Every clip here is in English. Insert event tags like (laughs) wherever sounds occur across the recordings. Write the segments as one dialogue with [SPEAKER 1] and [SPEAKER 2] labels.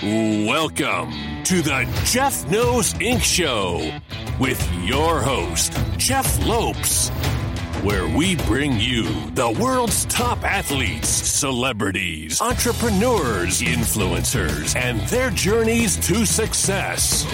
[SPEAKER 1] Welcome to the Jeff Knows Inc. Show with your host, Jeff Lopes, where we bring you the world's top athletes, celebrities, entrepreneurs, influencers, and their journeys to success.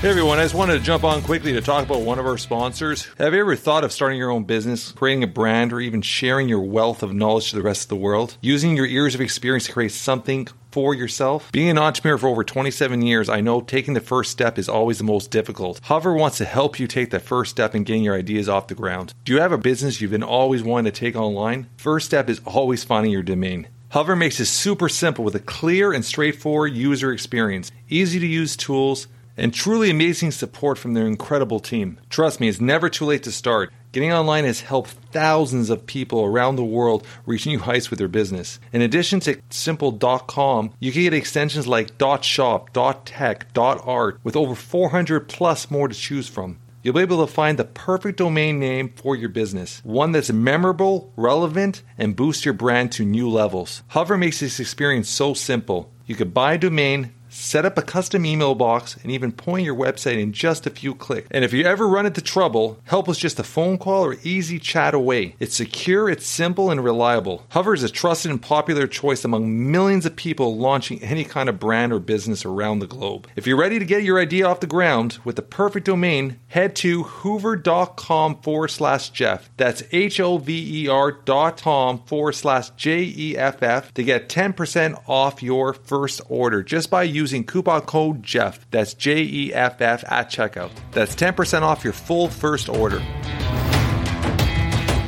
[SPEAKER 2] Hey everyone, I just wanted to jump on quickly to talk about one of our sponsors. Have you ever thought of starting your own business, creating a brand, or even sharing your wealth of knowledge to the rest of the world? Using your years of experience to create something for yourself? Being an entrepreneur for over 27 years, I know taking the first step is always the most difficult. Hover wants to help you take that first step in getting your ideas off the ground. Do you have a business you've been always wanting to take online? First step is always finding your domain. Hover makes it super simple with a clear and straightforward user experience, easy to use tools, and truly amazing support from their incredible team. Trust me, it's never too late to start. Getting online has helped thousands of people around the world reach new heights with their business. In addition to simple.com, you can get extensions like .shop, .tech, .art with over 400 plus more to choose from. You'll be able to find the perfect domain name for your business, one that's memorable, relevant, and boosts your brand to new levels. Hover makes this experience so simple. You can buy a domain, set up a custom email box, and even point your website in just a few clicks. And if you ever run into trouble, help is just a phone call or easy chat away. It's secure, it's simple, and reliable. Hover is a trusted and popular choice among millions of people launching any kind of brand or business around the globe. If you're ready to get your idea off the ground with the perfect domain, head to hover.com forward slash Jeff. That's H O V E R dot com forward slash J E F F to get 10% off your first order just by using coupon code Jeff. That's J E F F at checkout. That's 10% off your full first order.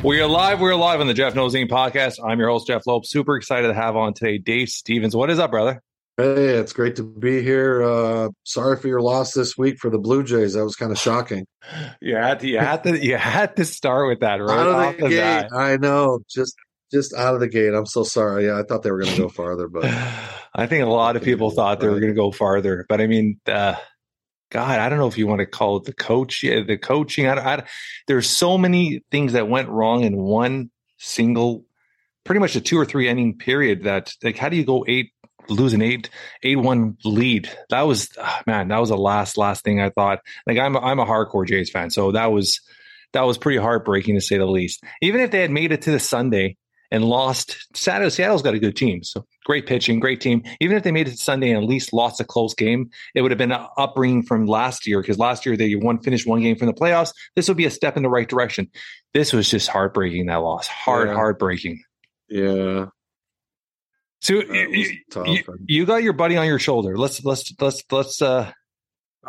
[SPEAKER 2] We're live. We're live on the Jeff Knows Inc. podcast. I'm your host, Jeff Lope. Super excited to have on today Dave Stevens. What is up, brother?
[SPEAKER 3] Hey, it's great to be here. Uh, sorry for your loss this week for the Blue Jays. That was kind of shocking. (laughs)
[SPEAKER 2] You had to, you had to, you had to start with that right
[SPEAKER 3] out of
[SPEAKER 2] off
[SPEAKER 3] the
[SPEAKER 2] the
[SPEAKER 3] gate.
[SPEAKER 2] bat.
[SPEAKER 3] I know, just just out of the gate. I'm so sorry. Yeah, I thought they were going to go farther, but (sighs) (laughs)
[SPEAKER 2] I think a lot of people thought they were going to go farther, but I mean, uh, God, I don't know if you want to call it the coach, the coaching. I, I, there's so many things that went wrong in one single, pretty much a two or three inning period. That like, how do you go eight, lose an eight, eight one lead? That was ah, man, that was the last last thing I thought. Like I'm a, I'm a hardcore Jays fan, so that was that was pretty heartbreaking to say the least. Even if they had made it to the Sunday and lost, Seattle, Seattle's got a good team, so great pitching, great team. Even if they made it to Sunday and at least lost a close game, it would have been an upbringing from last year because last year they won finished one game from the playoffs. This would be a step in the right direction. This was just heartbreaking that loss, hard,
[SPEAKER 3] Yeah.
[SPEAKER 2] heartbreaking.
[SPEAKER 3] yeah,
[SPEAKER 2] So you, you, you- got your buddy on your shoulder. Let's let's let's let's uh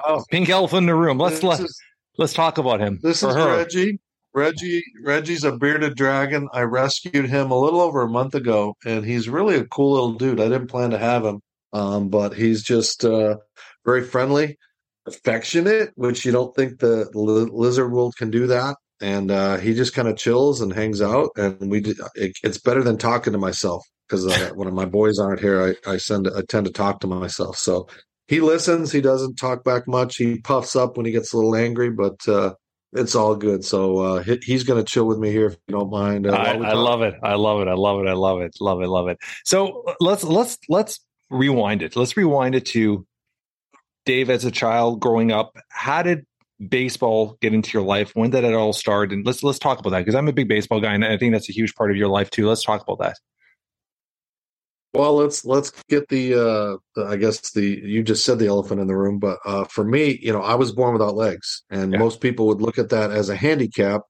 [SPEAKER 3] oh,
[SPEAKER 2] pink elephant in the room. Let's
[SPEAKER 3] this
[SPEAKER 2] let
[SPEAKER 3] is
[SPEAKER 2] let's talk about him.
[SPEAKER 3] this is
[SPEAKER 2] her.
[SPEAKER 3] Reggie. Reggie Reggie's a bearded dragon. I rescued him a little over a month ago, and he's really a cool little dude. I didn't plan to have him, um, but he's just uh, very friendly, affectionate, which you don't think the li- lizard world can do that. And uh, he just kind of chills and hangs out, and we. It, it's better than talking to myself because uh, when my boys aren't here, I, I send I tend to talk to myself. So he listens. He doesn't talk back much. He puffs up when he gets a little angry, but uh, it's all good. So uh, he, he's going to chill with me here if you don't mind. Uh,
[SPEAKER 2] I, I love it. I love it. I love it. I love it. Love it. Love it. So let's let's let's rewind it. Let's rewind it to Dave as a child growing up. How did baseball get into your life? When did it all start? And let's let's talk about that because I'm a big baseball guy, and I think that's a huge part of your life too. Let's talk about that.
[SPEAKER 3] Well, let's let's get the uh I guess the you just said the elephant in the room, but uh for me, you know, I was born without legs and
[SPEAKER 2] Yeah.
[SPEAKER 3] most people would look at that as a handicap.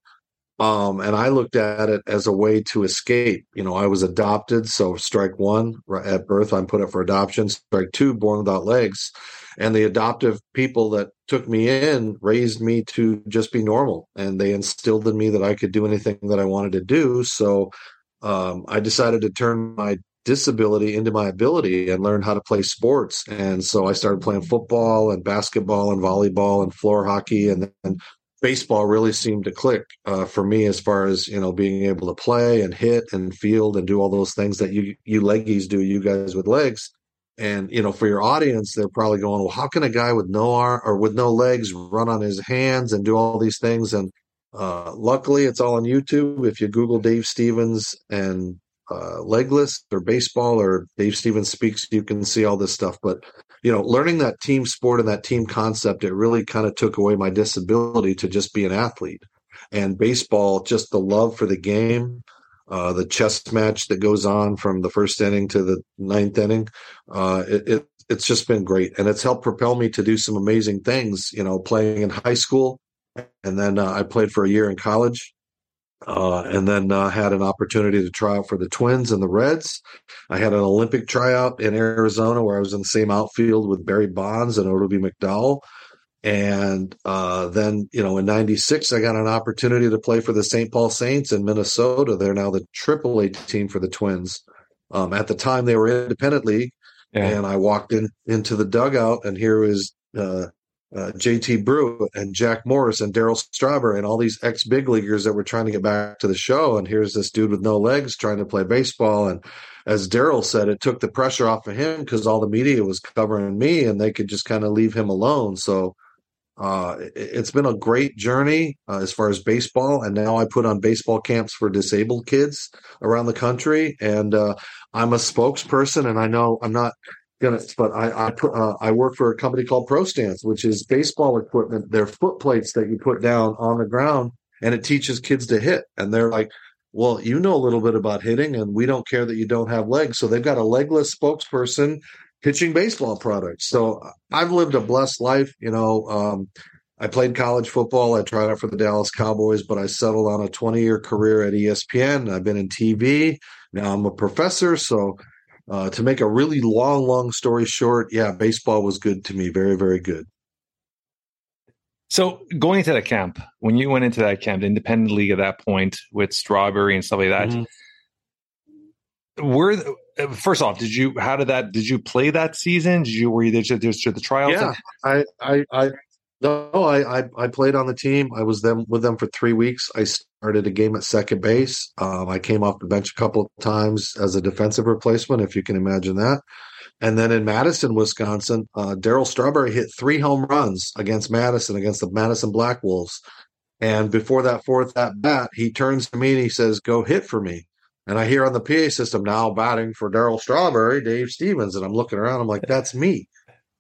[SPEAKER 3] Um and I looked at it as a way to escape. You know, I was adopted, so strike 1 right at birth I'm put up for adoption, strike 2 born without legs. And the adoptive people that took me in raised me to just be normal and they instilled in me that I could do anything that I wanted to do. So um I decided to turn my disability into my ability and learn how to play sports. And so I started playing football and basketball and volleyball and floor hockey and then baseball really seemed to click uh, for me as far as you know being able to play and hit and field and do all those things that you you leggies do you guys with legs and you know for your audience they're probably going well how can a guy with no arm or with no legs run on his hands and do all these things and Uh, luckily, it's all on YouTube. If you Google Dave Stevens and uh, legless or baseball or Dave Stevens speaks, you can see all this stuff. But you know, learning that team sport and that team concept, it really kind of took away my disability to just be an athlete. And baseball, just the love for the game, uh, the chess match that goes on from the first inning to the ninth inning, uh, it, it it's just been great, and it's helped propel me to do some amazing things. You know, playing in high school, and then uh, I played for a year in college uh, and then uh, had an opportunity to try out for the Twins and the Reds. I had an Olympic tryout in Arizona where I was in the same outfield with Barry Bonds and Oddibe McDowell. And uh, then, you know, in '96, I got an opportunity to play for the St. Paul Saints in Minnesota. They're now the AAA team for the Twins. Um, at the time, they were independent league, yeah. and I walked in into the dugout, and here was uh, uh, JT Brew and Jack Morris and Darryl Strawberry and all these ex big leaguers that were trying to get back to the show. And here's this dude with no legs trying to play baseball. And as Darryl said, it took the pressure off of him because all the media was covering me and they could just kind of leave him alone. So uh, it, has been a great journey uh, as far as baseball. And now I put on baseball camps for disabled kids around the country. And uh, I'm a spokesperson and I know I'm not gonna but i i put uh, i work for a company called pro stance which is baseball equipment they're foot plates that you put down on the ground and it teaches kids to hit and they're like well you know a little bit about hitting and we don't care that you don't have legs so they've got a legless spokesperson pitching baseball products so i've lived a blessed life you know um, I played college football. I tried out for the Dallas Cowboys, but I settled on a 20 year career at ESPN. I've been in TV. Now I'm a professor. So uh, to make a really long, long story short, yeah, baseball was good to me. Very, very good.
[SPEAKER 2] So going into that camp, when you went into that camp, the independent league at that point with Strawberry and stuff like that, mm-hmm. were first off, did you how did that did you play that season? Did you were you there to the tryouts?
[SPEAKER 3] Yeah, I, I I no, I, I, I played on the team. I was them with them for three weeks. I started a game at second base. Um, I came off the bench a couple of times as a defensive replacement, if you can imagine that. And then in Madison, Wisconsin, uh, Darryl Strawberry hit three home runs against Madison, against the Madison Black Wolves. And before that fourth at bat, he turns to me and he says, "Go hit for me." And I hear on the PA system now batting for Darryl Strawberry, Dave Stevens, and I'm looking around. I'm like, "That's me."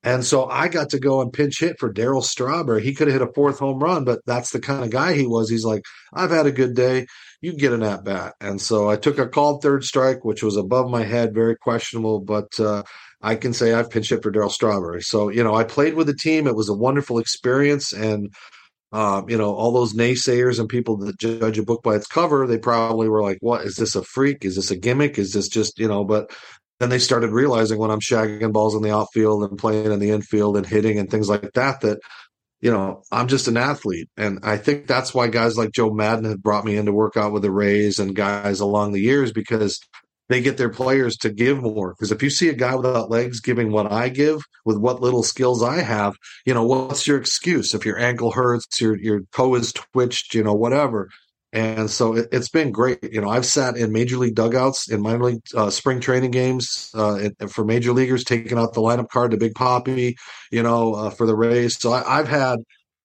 [SPEAKER 3] And so I got to go and pinch hit for Darryl Strawberry. He could have hit a fourth home run, but that's the kind of guy he was. He's like, I've had a good day. You get an at bat. And so I took a called third strike, which was above my head, very questionable, but uh, I can say I've pinch hit for Darryl Strawberry. So, you know, I played with the team. It was a wonderful experience. And, um, you know, all those naysayers and people that judge a book by its cover, they probably were like, what is this a freak? Is this a gimmick? Is this just, you know, but then they started realizing when I'm shagging balls in the outfield and playing in the infield and hitting and things like that, that, you know, I'm just an athlete. And I think that's why guys like Joe Maddon had brought me in to work out with the Rays and guys along the years because they get their players to give more. Because if you see a guy without legs giving what I give with what little skills I have, you know, what's your excuse? If your ankle hurts, your your toe is twitched, you know, whatever. And so it, has been great. You know, I've sat in major league dugouts in minor league uh, spring training games uh, for major leaguers, taking out the lineup card to Big Papi, you know, uh, for the Rays. So I, I've had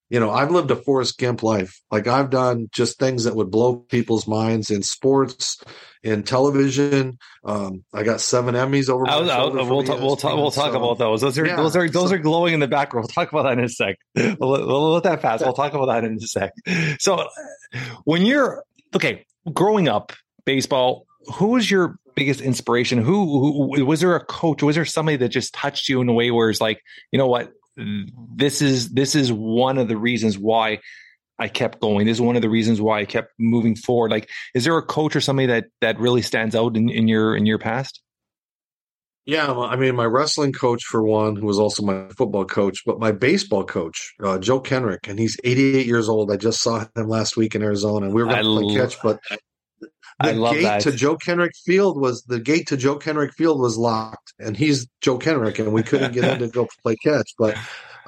[SPEAKER 3] you know, I've lived a Forrest Gump life. Like I've done just things that would blow people's minds in sports, in television. Um, I got seven Emmys over.
[SPEAKER 2] I was, I was, we'll, talk, we'll talk. We'll talk so, about those. Those are yeah, those are those so, are glowing in the background. (laughs) We'll talk about that in a sec. We'll, we'll let that pass. We'll talk about that in a sec. So, when you're okay, growing up, baseball. Who was your biggest inspiration? Who, who was there a coach? Was there somebody that just touched you in a way where it's like, you know what, this is this is one of the reasons why I kept going. This is one of the reasons why I kept moving forward. Like, is there a coach or somebody that that really stands out in, in your in your past?
[SPEAKER 3] Yeah, well, I mean, my wrestling coach for one, who was also my football coach, but my baseball coach, uh, Joe Kenrick, and he's 88 years old. I just saw him last week in Arizona, and we were going to play catch, but the gate that. to Joe Kenrick Field was the gate to Joe Kenrick Field was locked, and he's Joe Kenrick, and we couldn't get him to go play catch. But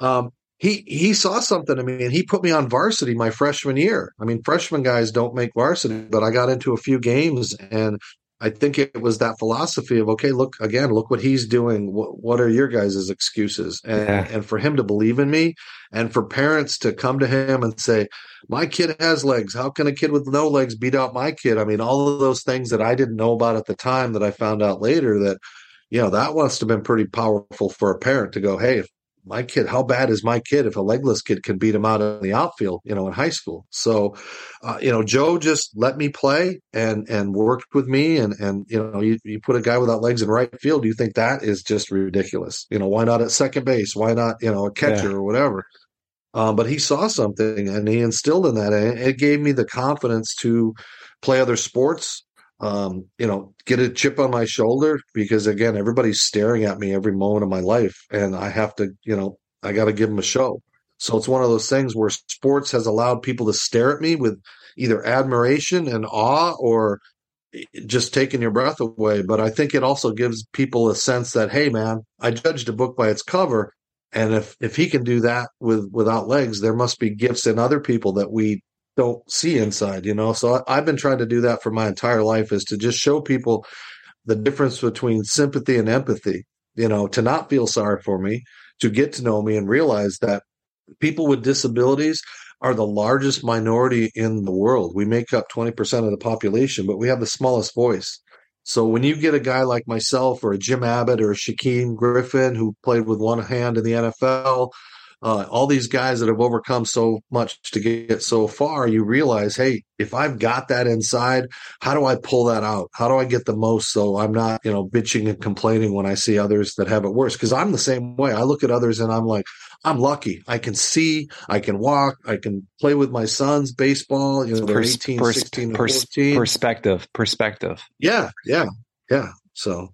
[SPEAKER 3] um, he he saw something in me, and he put me on varsity my freshman year. I mean, freshman guys don't make varsity, but I got into a few games, and I think it was that philosophy of okay, look again, look what he's doing. What, what are your guys' excuses? And yeah. and for him to believe in me, and for parents to come to him and say, "My kid has legs. How can a kid with no legs beat out my kid?" I mean, all of those things that I didn't know about at the time that I found out later that you know that must have been pretty powerful for a parent to go, "Hey, if my kid, how bad is my kid if a legless kid can beat him out in the outfield, you know, in high school? So, uh, you know, Joe just let me play and and worked with me, and and you know, you, you put a guy without legs in right field, you think that is just ridiculous? You know, why not at second base? Why not, you know, a catcher yeah. or whatever? Um, but he saw something and he instilled in that, and it gave me the confidence to play other sports um, you know, get a chip on my shoulder because again, everybody's staring at me every moment of my life, and I have to, you know, I got to give them a show. So it's one of those things where sports has allowed people to stare at me with either admiration and awe or just taking your breath away. But I think it also gives people a sense that, hey, man, I judged a book by its cover. And if, if he can do that with without legs, there must be gifts in other people that we don't see inside, you know. So I, I've been trying to do that for my entire life is to just show people the difference between sympathy and empathy, you know, to not feel sorry for me, to get to know me and realize that people with disabilities are the largest minority in the world. We make up 20% of the population, but we have the smallest voice. So when you get a guy like myself or a Jim Abbott or a Shaquem Griffin who played with one hand in the NFL uh, all these guys that have overcome so much to get so far, you realize, hey, if I've got that inside, how do I pull that out? How do I get the most so I'm not, you know, bitching and complaining when I see others that have it worse? Because I'm the same way. I look at others and I'm like, I'm lucky. I can see, I can walk, I can play with my sons baseball. You know, they're pers- 18, pers- 16, pers- 14.
[SPEAKER 2] Perspective, perspective.
[SPEAKER 3] Yeah, yeah, yeah. So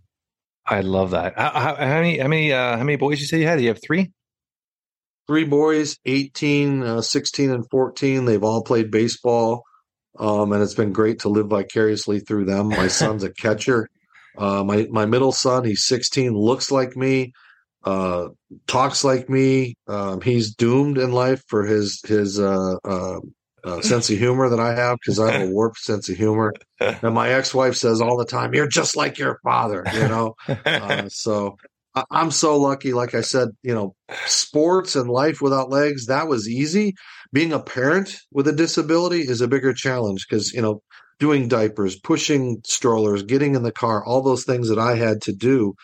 [SPEAKER 2] I love that. How, how, how many, how many, uh, how many boys you say you had? You have three?
[SPEAKER 3] Three boys 18 uh, 16 and 14 they've all played baseball um, and it's been great to live vicariously through them my (laughs) son's a catcher uh, my my middle son he's 16 looks like me uh, talks like me um, he's doomed in life for his his uh, uh, uh, sense of humor that I have because I have a (laughs) warped sense of humor. And my ex-wife says all the time, "You're just like your father," you know. (laughs) Uh, so I'm so lucky. Like I said, you know, sports and life without legs, that was easy. Being a parent with a disability is a bigger challenge because, you know, doing diapers, pushing strollers, getting in the car, all those things that I had to do,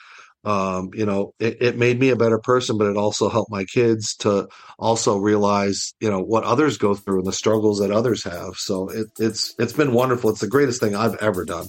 [SPEAKER 3] um, you know, it, it made me a better person, but it also helped my kids to also realize, you know, what others go through and the struggles that others have. So it, it's, it's been wonderful. It's the greatest thing I've ever done.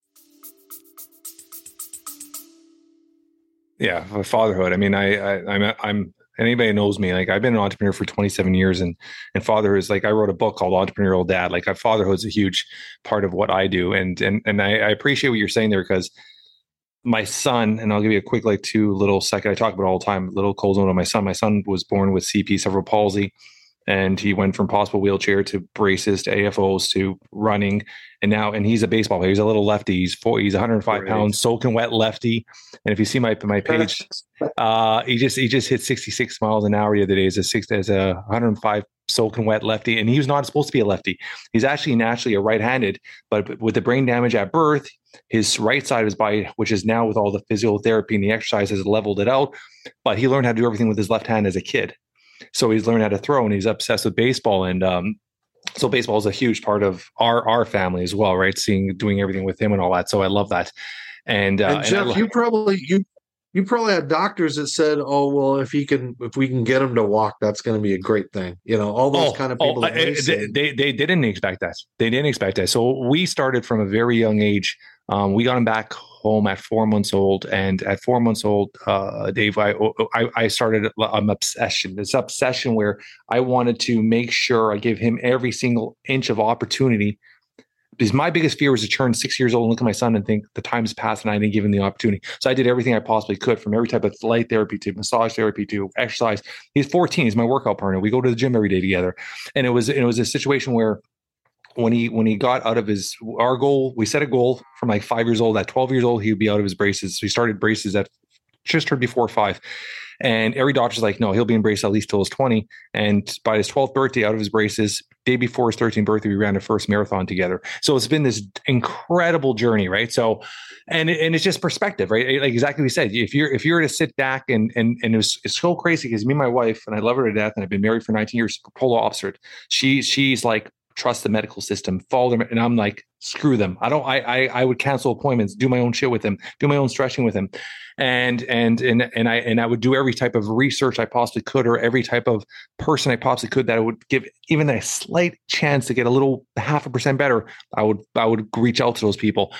[SPEAKER 2] Yeah fatherhood. I mean I, I i'm i'm anybody knows me like i've been an entrepreneur for 27 years and and fatherhood is like i wrote a book called entrepreneurial dad. Like fatherhood is a huge part of what i do and and and I, I appreciate what you're saying there because my son and i'll give you a quick like two little second i talk about all the time little cold note on my son. My son was born with cp cerebral palsy and he went from possible wheelchair to braces to AFOs to running, and now and he's a baseball player. He's a little lefty. He's four, he's 105 pounds, soaking wet lefty. And if you see my my page, (laughs) uh, he just he just hit 66 miles an hour the other day as a six as a 105 soaking wet lefty, and he was not supposed to be a lefty. He's actually naturally a right-handed, but with the brain damage at birth, his right side of his body, which is now with all the physiotherapy and the exercise, has leveled it out. But he learned how to do everything with his left hand as a kid. So he's learned how to throw and he's obsessed with baseball. And um, so baseball is a huge part of our our family as well, right? Seeing doing everything with him and all that. So I love that. And, uh,
[SPEAKER 3] and Jeff, and you probably you you probably had doctors that said, "Oh, well, if he can, if we can get him to walk, that's going to be a great thing." You know, all those oh, kind of oh, people. Oh,
[SPEAKER 2] they, they, they didn't expect that. They didn't expect that. So we started from a very young age. Um, we got him back home at four months old, and at four months old, uh, Dave, I, I I started an obsession. This obsession where I wanted to make sure I give him every single inch of opportunity because my biggest fear was to turn six years old and look at my son and think the time's passed and I didn't give him the opportunity. So I did everything I possibly could from every type of light therapy to massage therapy to exercise. He's 14, he's my workout partner. We go to the gym every day together. And it was it was a situation where when he when he got out of his our goal, we set a goal from like five years old. At 12 years old, he would be out of his braces. So he started braces at just turned before five. And every doctor's like, no, he'll be in braces at least till he's 20. And by his 12th birthday, out of his braces, day before his 13th birthday, we ran the first marathon together. So it's been this incredible journey, right? So, and and it's just perspective, right? Like exactly you said. If you're if you were to sit back and and and it was it's so crazy because me and my wife and I love her to death, and I've been married for 19 years, polar opposite. She she's like trust the medical system, follow them. And I'm like, screw them. I don't, I, I, I would cancel appointments, do my own shit with them, do my own stretching with them. And, and, and, and I, and I would do every type of research I possibly could, or every type of person I possibly could that I would give even a slight chance to get a little half a percent better. I would, I would reach out to those people.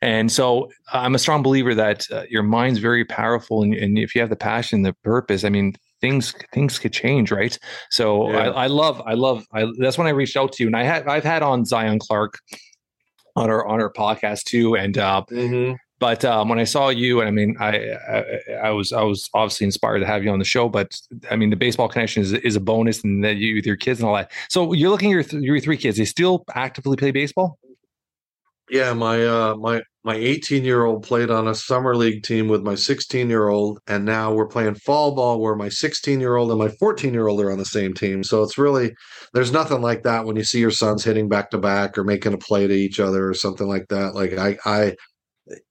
[SPEAKER 2] And so I'm a strong believer that uh, your mind's very powerful. And, and if you have the passion, the purpose, I mean, things things could change, right? So yeah. I, I, love, I love, I, that's when I reached out to you, and I had I've had on Zion Clark on our on our podcast too, and uh, mm-hmm. but um, when I saw you, and I mean, I, I, I was I was obviously inspired to have you on the show, but I mean, the baseball connection is, is a bonus, and that you with your kids and all that. So you're looking at your your three kids; they still actively play baseball.
[SPEAKER 3] Yeah, my uh, my my 18 year old played on a summer league team with my 16 year old, and now we're playing fall ball where my 16 year old and my 14 year old are on the same team. So it's really there's nothing like that when you see your sons hitting back to back or making a play to each other or something like that. Like I I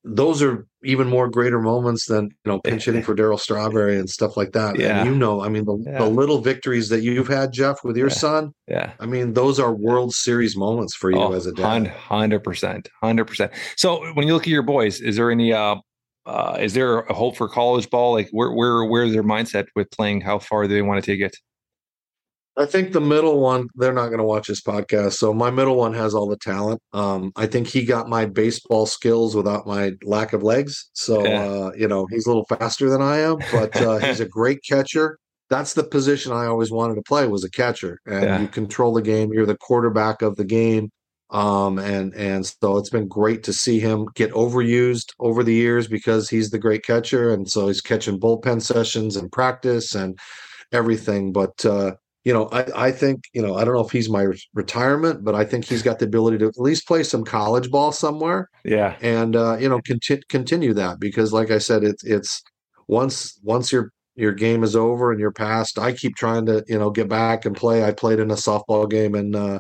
[SPEAKER 3] those are even more greater moments than you know pinch hitting for Darryl Strawberry and stuff like that. Yeah. And you know, I mean, the, yeah. the little victories that you've had, Jeff, with your
[SPEAKER 2] yeah.
[SPEAKER 3] son.
[SPEAKER 2] Yeah.
[SPEAKER 3] I mean, those are World Series moments for you oh, as a dad.
[SPEAKER 2] Hundred percent, hundred percent. So when you look at your boys, is there any? uh uh, is there a hope for college ball? Like where where where's their mindset with playing? How far do they want to take it?
[SPEAKER 3] I think the middle one, they're not going to watch this podcast. So my middle one has all the talent. Um, I think he got my baseball skills without my lack of legs. So, yeah. uh, you know, he's a little faster than I am, but uh, (laughs) he's a great catcher. That's the position I always wanted to play was a catcher. And yeah. you control the game. You're the quarterback of the game. Um, and and so it's been great to see him get overused over the years because he's the great catcher. And so he's catching bullpen sessions and practice and everything. But uh, you know, I, I think, you know, I don't know if he's my retirement, but I think he's got the ability to at least play some college ball somewhere.
[SPEAKER 2] Yeah.
[SPEAKER 3] And, uh, you know, conti- continue that because like I said, it's, it's once, once your, your game is over and you're past, I keep trying to, you know, get back and play. I played in a softball game in, uh,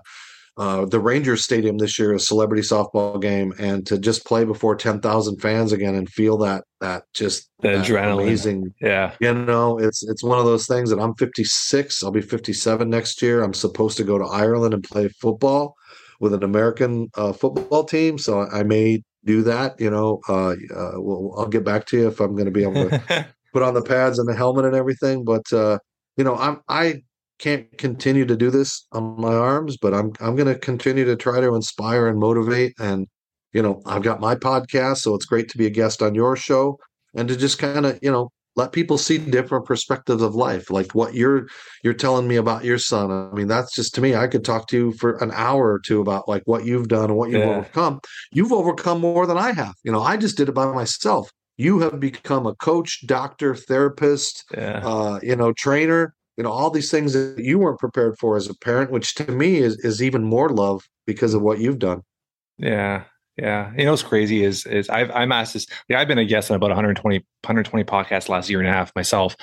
[SPEAKER 3] uh, the Rangers Stadium this year, a celebrity softball game, and to just play before ten thousand fans again and feel that that just
[SPEAKER 2] the that adrenaline,
[SPEAKER 3] amazing.
[SPEAKER 2] Yeah,
[SPEAKER 3] you know, it's it's one of those things that I'm 56. I'll be 57 next year. I'm supposed to go to Ireland and play football with an American uh, football team, so I may do that. You know, uh, uh, well, I'll get back to you if I'm going to be able to (laughs) put on the pads and the helmet and everything. But uh, you know, I'm I can't continue to do this on my arms, but I'm I'm going to continue to try to inspire and motivate. And you know, I've got my podcast, so it's great to be a guest on your show and to just kind of you know let people see different perspectives of life, like what you're you're telling me about your son. I mean, that's just to me. I could talk to you for an hour or two about like what you've done and what you've yeah. overcome. You've overcome more than I have. You know, I just did it by myself. You have become a coach, doctor, therapist, yeah. uh, you know, trainer you know all these things that you weren't prepared for as a parent which to me is is even more love because of what you've done.
[SPEAKER 2] Yeah yeah. You know what's crazy is is i've i'm asked this yeah, i've been a guest on about 120 120 podcasts last year and a half myself.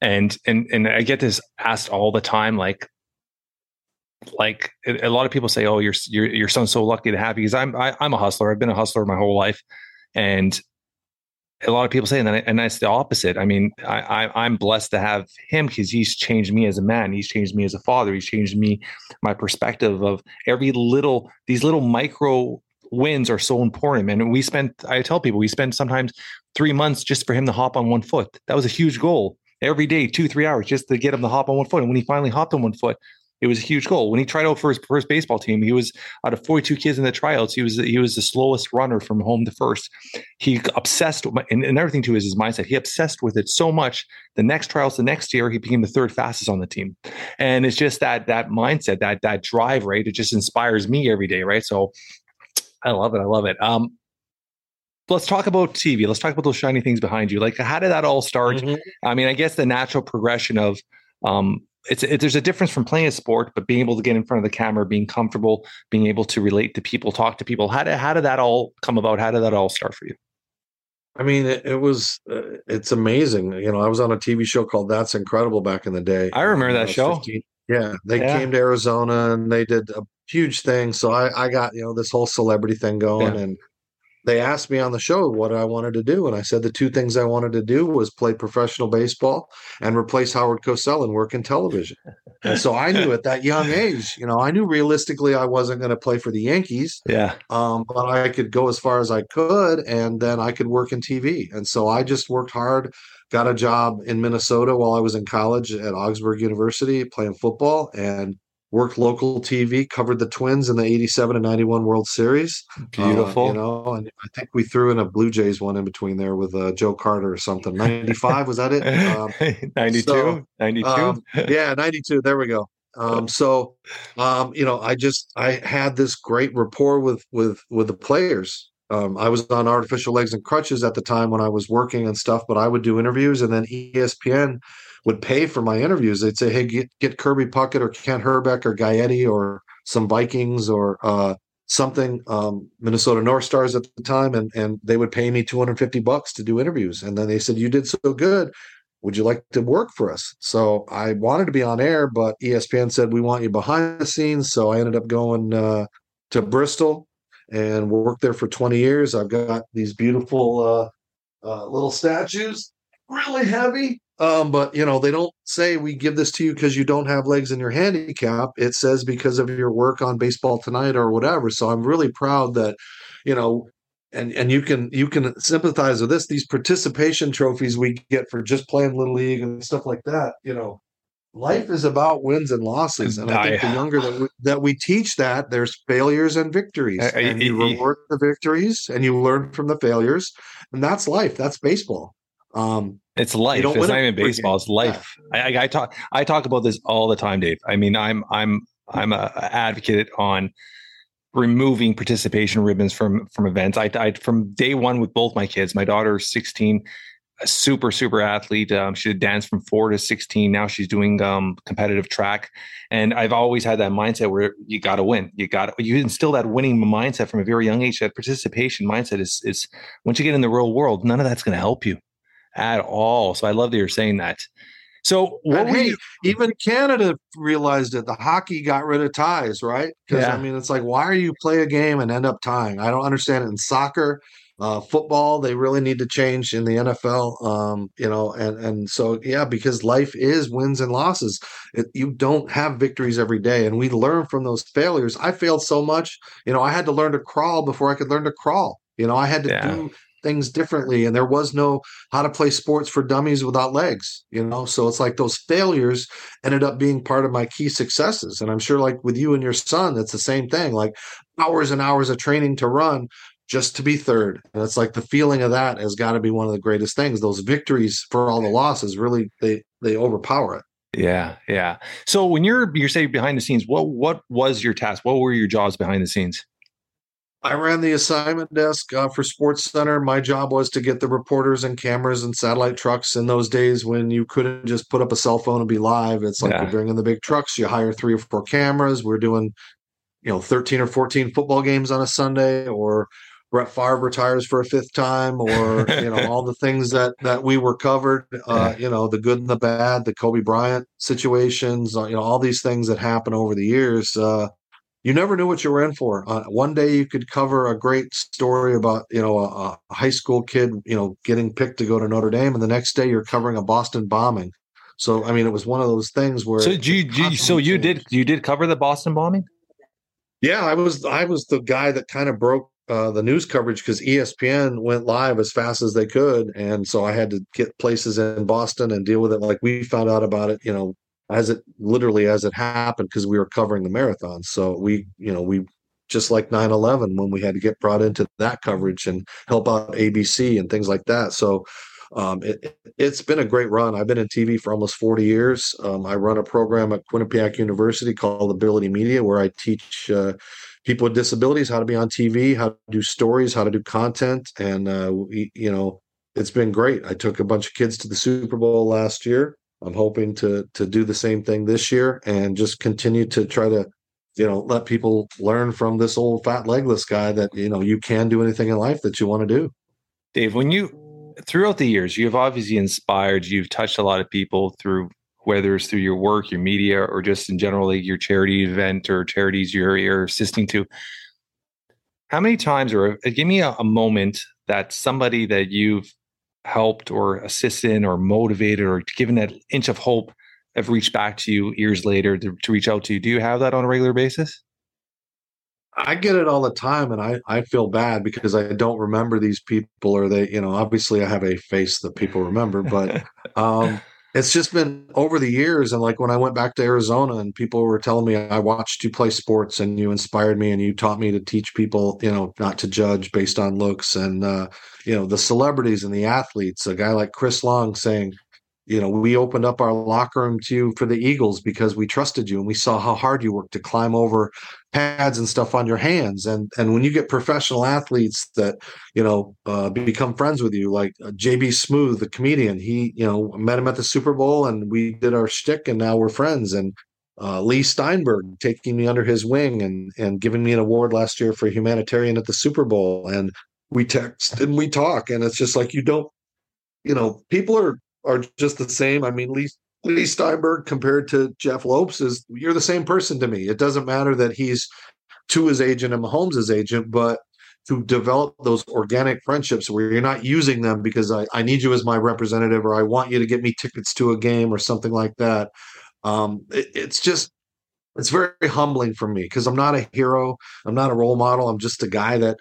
[SPEAKER 2] And and and i get this asked all the time like like a lot of people say oh your your your son's so lucky to have because i'm I, am i am a hustler. I've been a hustler my whole life. And a lot of people say, and, and that's the opposite. I mean, I, I, am blessed to have him because he's changed me as a man. He's changed me as a father. He's changed me, my perspective of every little, these little micro wins are so important. And we spent, I tell people, we spend sometimes three months just for him to hop on one foot. That was a huge goal every day, two, three hours just to get him to hop on one foot. And when he finally hopped on one foot, It was a huge goal. When he tried out for his first baseball team, he was out of 42 kids in the tryouts. He was he was the slowest runner from home to first. He obsessed and, and everything to his, his mindset. He obsessed with it so much. The next trials, the next year, he became the third fastest on the team. And it's just that that mindset, that that drive, right? It just inspires me every day, right? So I love it. I love it. Um, let's talk about TV. Let's talk about those shiny things behind you. Like, how did that all start? Mm-hmm. I mean, I guess the natural progression of um, it's it, there's a difference from playing a sport, but being able to get in front of the camera, being comfortable, being able to relate to people, talk to people. How did how did that all come about? How did that all start for you?
[SPEAKER 3] I mean, it, it was uh, it's amazing. You know, I was on a TV show called That's Incredible back in the day.
[SPEAKER 2] I remember that show.
[SPEAKER 3] 15. Yeah, they yeah. came to Arizona and they did a huge thing. So I, I got you know this whole celebrity thing going, yeah. and they asked me on the show what I wanted to do, and I said the two things I wanted to do was play professional baseball and replace Howard Cosell and work in television. and so I knew (laughs) at that young age, you know, I knew realistically I wasn't going to play for the Yankees.
[SPEAKER 2] Yeah.
[SPEAKER 3] Um, but I could go as far as I could, and then I could work in TV. And so I just worked hard. Got a job in Minnesota while I was in college at Augsburg University playing football, and worked local TV, covered the Twins in the 87 and 91 World Series.
[SPEAKER 2] Beautiful.
[SPEAKER 3] Uh, you know, and I think we threw in a Blue Jays one in between there with uh, Joe Carter or something. 95, was that it?
[SPEAKER 2] Um, (laughs) 92? So, 92?
[SPEAKER 3] Um, yeah, 92. There we go. Um, so, um, you know, I just, I had this great rapport with, with, with the players. Um, I was on artificial legs and crutches at the time when I was working and stuff, but I would do interviews and then ESPN would pay for my interviews. They'd say, "Hey, get, get Kirby Puckett or Kent Hrbek or Gaetti or some Vikings or uh, something." Um, Minnesota North Stars at the time, and and they would pay me two hundred fifty bucks to do interviews. And then they said, "You did so good. Would you like to work for us?" So I wanted to be on air, but ESPN said we want you behind the scenes. So I ended up going uh, to Bristol and worked there for twenty years. I've got these beautiful uh, uh little statues, really heavy um, but you know, they don't say we give this to you because you don't have legs in your handicap. It says because of your work on baseball tonight or whatever. So I'm really proud that, you know, and and you can you can sympathize with this. These participation trophies we get for just playing little league and stuff like that. You know, life is about wins and losses, and I think the younger that we, that we teach that, there's failures and victories, and you reward the victories and you learn from the failures, and that's life. That's baseball. Um,
[SPEAKER 2] it's life. It's not even baseball. It's life. Yeah. I, I, talk. I talk about this all the time, Dave. I mean, I'm I'm I'm a advocate on removing participation ribbons from from events. I, I from day one with both my kids. My daughter's 16, a super super athlete. Um, she did dance from four to 16. Now she's doing um, competitive track, and I've always had that mindset where you got to win. You got you instill that winning mindset from a very young age. That participation mindset is is once you get in the real world, none of that's going to help you at all. So I love that you're saying that. So
[SPEAKER 3] what hey, you, even Canada realized it. The hockey got rid of ties, right? Because yeah. I mean, it's like, why are you play a game and end up tying? I don't understand it in soccer. Uh, football, they really need to change in the NFL. Um, you know, and and so yeah, because life is wins and losses. It, you don't have victories every day, and we learn from those failures. I failed so much. You know, I had to learn to crawl before I could learn to crawl. You know, I had to yeah. do things differently and there was no how to play sports for dummies without legs you know? So it's like those failures ended up being part of my key successes and i'm sure like with you and your son it's the same thing like hours and hours of training to run just to be third and it's like the feeling of that has got to be one of the greatest things. Those victories for all the losses really they they overpower it.
[SPEAKER 2] Yeah yeah. So when you're you're saying behind the scenes what what was your task? What were your jobs behind the scenes
[SPEAKER 3] I ran the assignment desk uh, for SportsCenter. My job was to get the reporters and cameras and satellite trucks in those days when you couldn't just put up a cell phone and be live. It's like yeah. you bring in the big trucks, you hire three or four cameras. We're doing, you know, 13 or 14 football games on a Sunday or Brett Favre retires for a fifth time or, you know, (laughs) all the things that, that we were covered, uh, you know, the good and the bad, the Kobe Bryant situations, uh, you know, all these things that happen over the years. Uh, you never knew what you were in for. Uh, one day you could cover a great story about you know a, a, high school kid you know getting picked to go to Notre Dame, and the next day you're covering a Boston bombing. So I mean, it was one of those things where.
[SPEAKER 2] So you, you so you did you did cover the Boston bombing?
[SPEAKER 3] Yeah, I was I was the guy that kind of broke uh, the news coverage because ESPN went live as fast as they could, and so I had to get places in Boston and deal with it. Like we found out about it, you know, as it literally as it happened because we were covering the marathon. So we, you know, we just like 9-11 when we had to get brought into that coverage and help out ABC and things like that. So um, it, has been a great run. I've been in TV for almost 40 years. Um, I run a program at Quinnipiac University called Ability Media, where I teach uh, people with disabilities how to be on TV, how to do stories, how to do content. And, uh, we, you know, it's been great. I took a bunch of kids to the Super Bowl last year. I'm hoping to to do the same thing this year and just continue to try to you know let people learn from this old fat legless guy that you know you can do anything in life that you want to do.
[SPEAKER 2] Dave when you throughout the years you've obviously inspired you've touched a lot of people through whether it's through your work your media or just in generally your charity event or charities you're, you're assisting to. How many times or uh, give me a, a moment that somebody that you've helped or assisted or motivated or given that inch of hope have reached back to you years later to, to reach out to you. Do you have that on a regular basis?
[SPEAKER 3] I get it all the time, and I, I feel bad because I don't remember these people, or they, you know, obviously I have a face that people remember, but (laughs) um, it's just been over the years. And like when I went back to Arizona, and people were telling me, I watched you play sports, and you inspired me, and you taught me to teach people, you know, not to judge based on looks, and uh, you know, the celebrities and the athletes. A guy like Chris Long saying, you know, we opened up our locker room to you for the Eagles because we trusted you and we saw how hard you worked to climb over pads and stuff on your hands. And and when you get professional athletes that you know uh, become friends with you, like uh, JB Smoove, the comedian, he you know met him at the Super Bowl and we did our shtick and now we're friends. And uh, Leigh Steinberg taking me under his wing and and giving me an award last year for humanitarian at the Super Bowl. And we text and we talk, and it's just like you don't, you know, people are are just the same. I mean, Leigh Leigh Steinberg compared to Jeff Lopes is you're the same person to me. It doesn't matter that he's to his agent and Mahomes' agent, but to develop those organic friendships where you're not using them because I, I need you as my representative or I want you to get me tickets to a game or something like that. Um, it, it's just it's very humbling for me because I'm not a hero. I'm not a role model. I'm just a guy that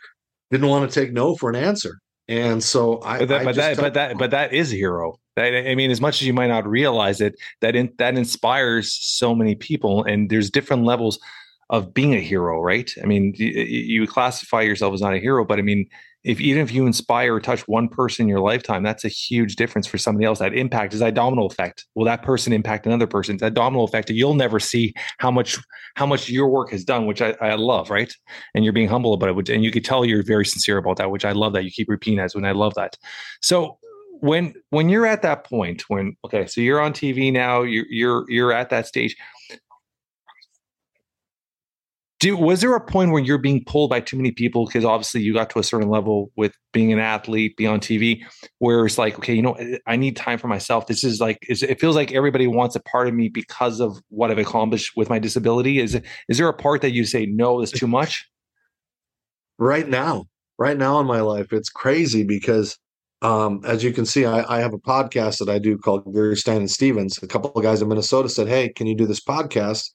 [SPEAKER 3] didn't want to take no for an answer. And so I,
[SPEAKER 2] but that,
[SPEAKER 3] I
[SPEAKER 2] but that, but that, but that is a hero. I mean, as much as you might not realize it, that in, that inspires so many people, and there's different levels of being a hero, right? I mean, you, classify yourself as not a hero, but I mean, if even if you inspire or touch one person in your lifetime, that's a huge difference for somebody else. That impact is that domino effect. Will that person impact another person? That domino effect, you'll never see how much how much your work has done, which I, I love, right? And you're being humble about it, which, and you could tell you're very sincere about that, which I love that you keep repeating that. When I love that. So when when you're at that point, when okay, so you're on TV now, you're you're you're at that stage do, was there a point where you're being pulled by too many people because obviously you got to a certain level with being an athlete, be on TV, where it's like, okay, you know, I need time for myself. This is like, it feels like everybody wants a part of me because of what I've accomplished with my disability. Is is there a part that you say no, it's too much?
[SPEAKER 3] Right now, right now in my life, it's crazy because um, as you can see, I, I, have a podcast that I do called Gary Stein and Stevens. A couple of guys in Minnesota said, "Hey, can you do this podcast?"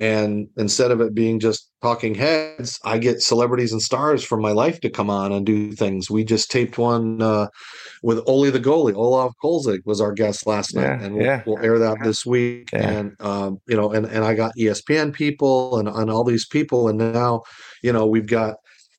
[SPEAKER 3] And instead of it being just talking heads, I get celebrities and stars from my life to come on and do things. We just taped one uh, with Ole the goalie. Olaf Kolzig was our guest last night, yeah, and we'll, yeah. we'll, air that this week. Yeah. And um, you know, and and I got ESPN people and and all these people, and now you know we've got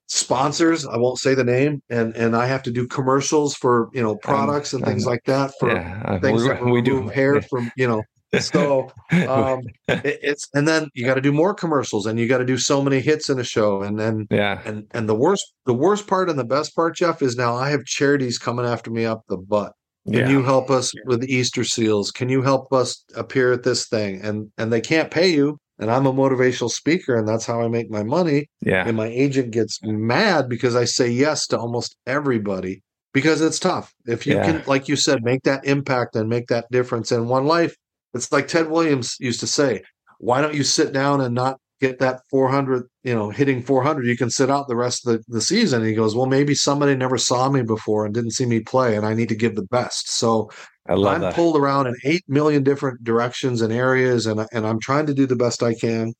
[SPEAKER 3] sponsors i won't say the name and and i have to do commercials for you know um, products and things like that for yeah, things that we do. hair from you know so (laughs) um, it, it's and then you got to do more commercials and you got to do so many hits in a show and then
[SPEAKER 2] yeah.
[SPEAKER 3] and and the worst the worst part and the best part jeff is now i have charities coming after me up the butt. Can yeah. you help us with the easter seals? Can you help us appear at this thing? And and they can't pay you and i'm a motivational speaker and that's how i make my money.
[SPEAKER 2] Yeah.
[SPEAKER 3] And my agent gets mad because i say yes to almost everybody because it's tough. If you yeah. can like you said make that impact and make that difference in one life it's like Ted Williams used to say, why don't you sit down and not get that 400, you know, hitting 400? You can sit out the rest of the, the season. And he goes, well, maybe somebody never saw me before and didn't see me play, and I need to give the best. So I love I'm that. pulled around in 8 million different directions and areas, and, and I'm trying to do the best I can.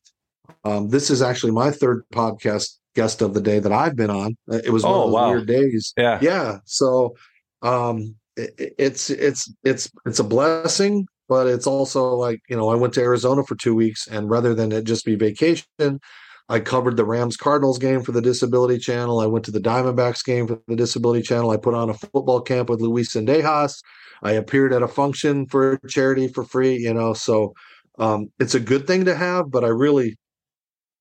[SPEAKER 3] Um, this is actually my third podcast guest of the day that I've been on. It was one oh, of those wow. weird days.
[SPEAKER 2] Yeah.
[SPEAKER 3] Yeah. So um, it, it's, it's, it's, it's a blessing but it's also like you know I went to Arizona for two weeks, and rather than it just be vacation, I covered the Rams Cardinals game for the Disability Channel. I went to the Diamondbacks game for the Disability Channel. I put on a football camp with Luis Zendejas. I appeared at a function for charity for free, you know. So um, it's a good thing to have, but I really,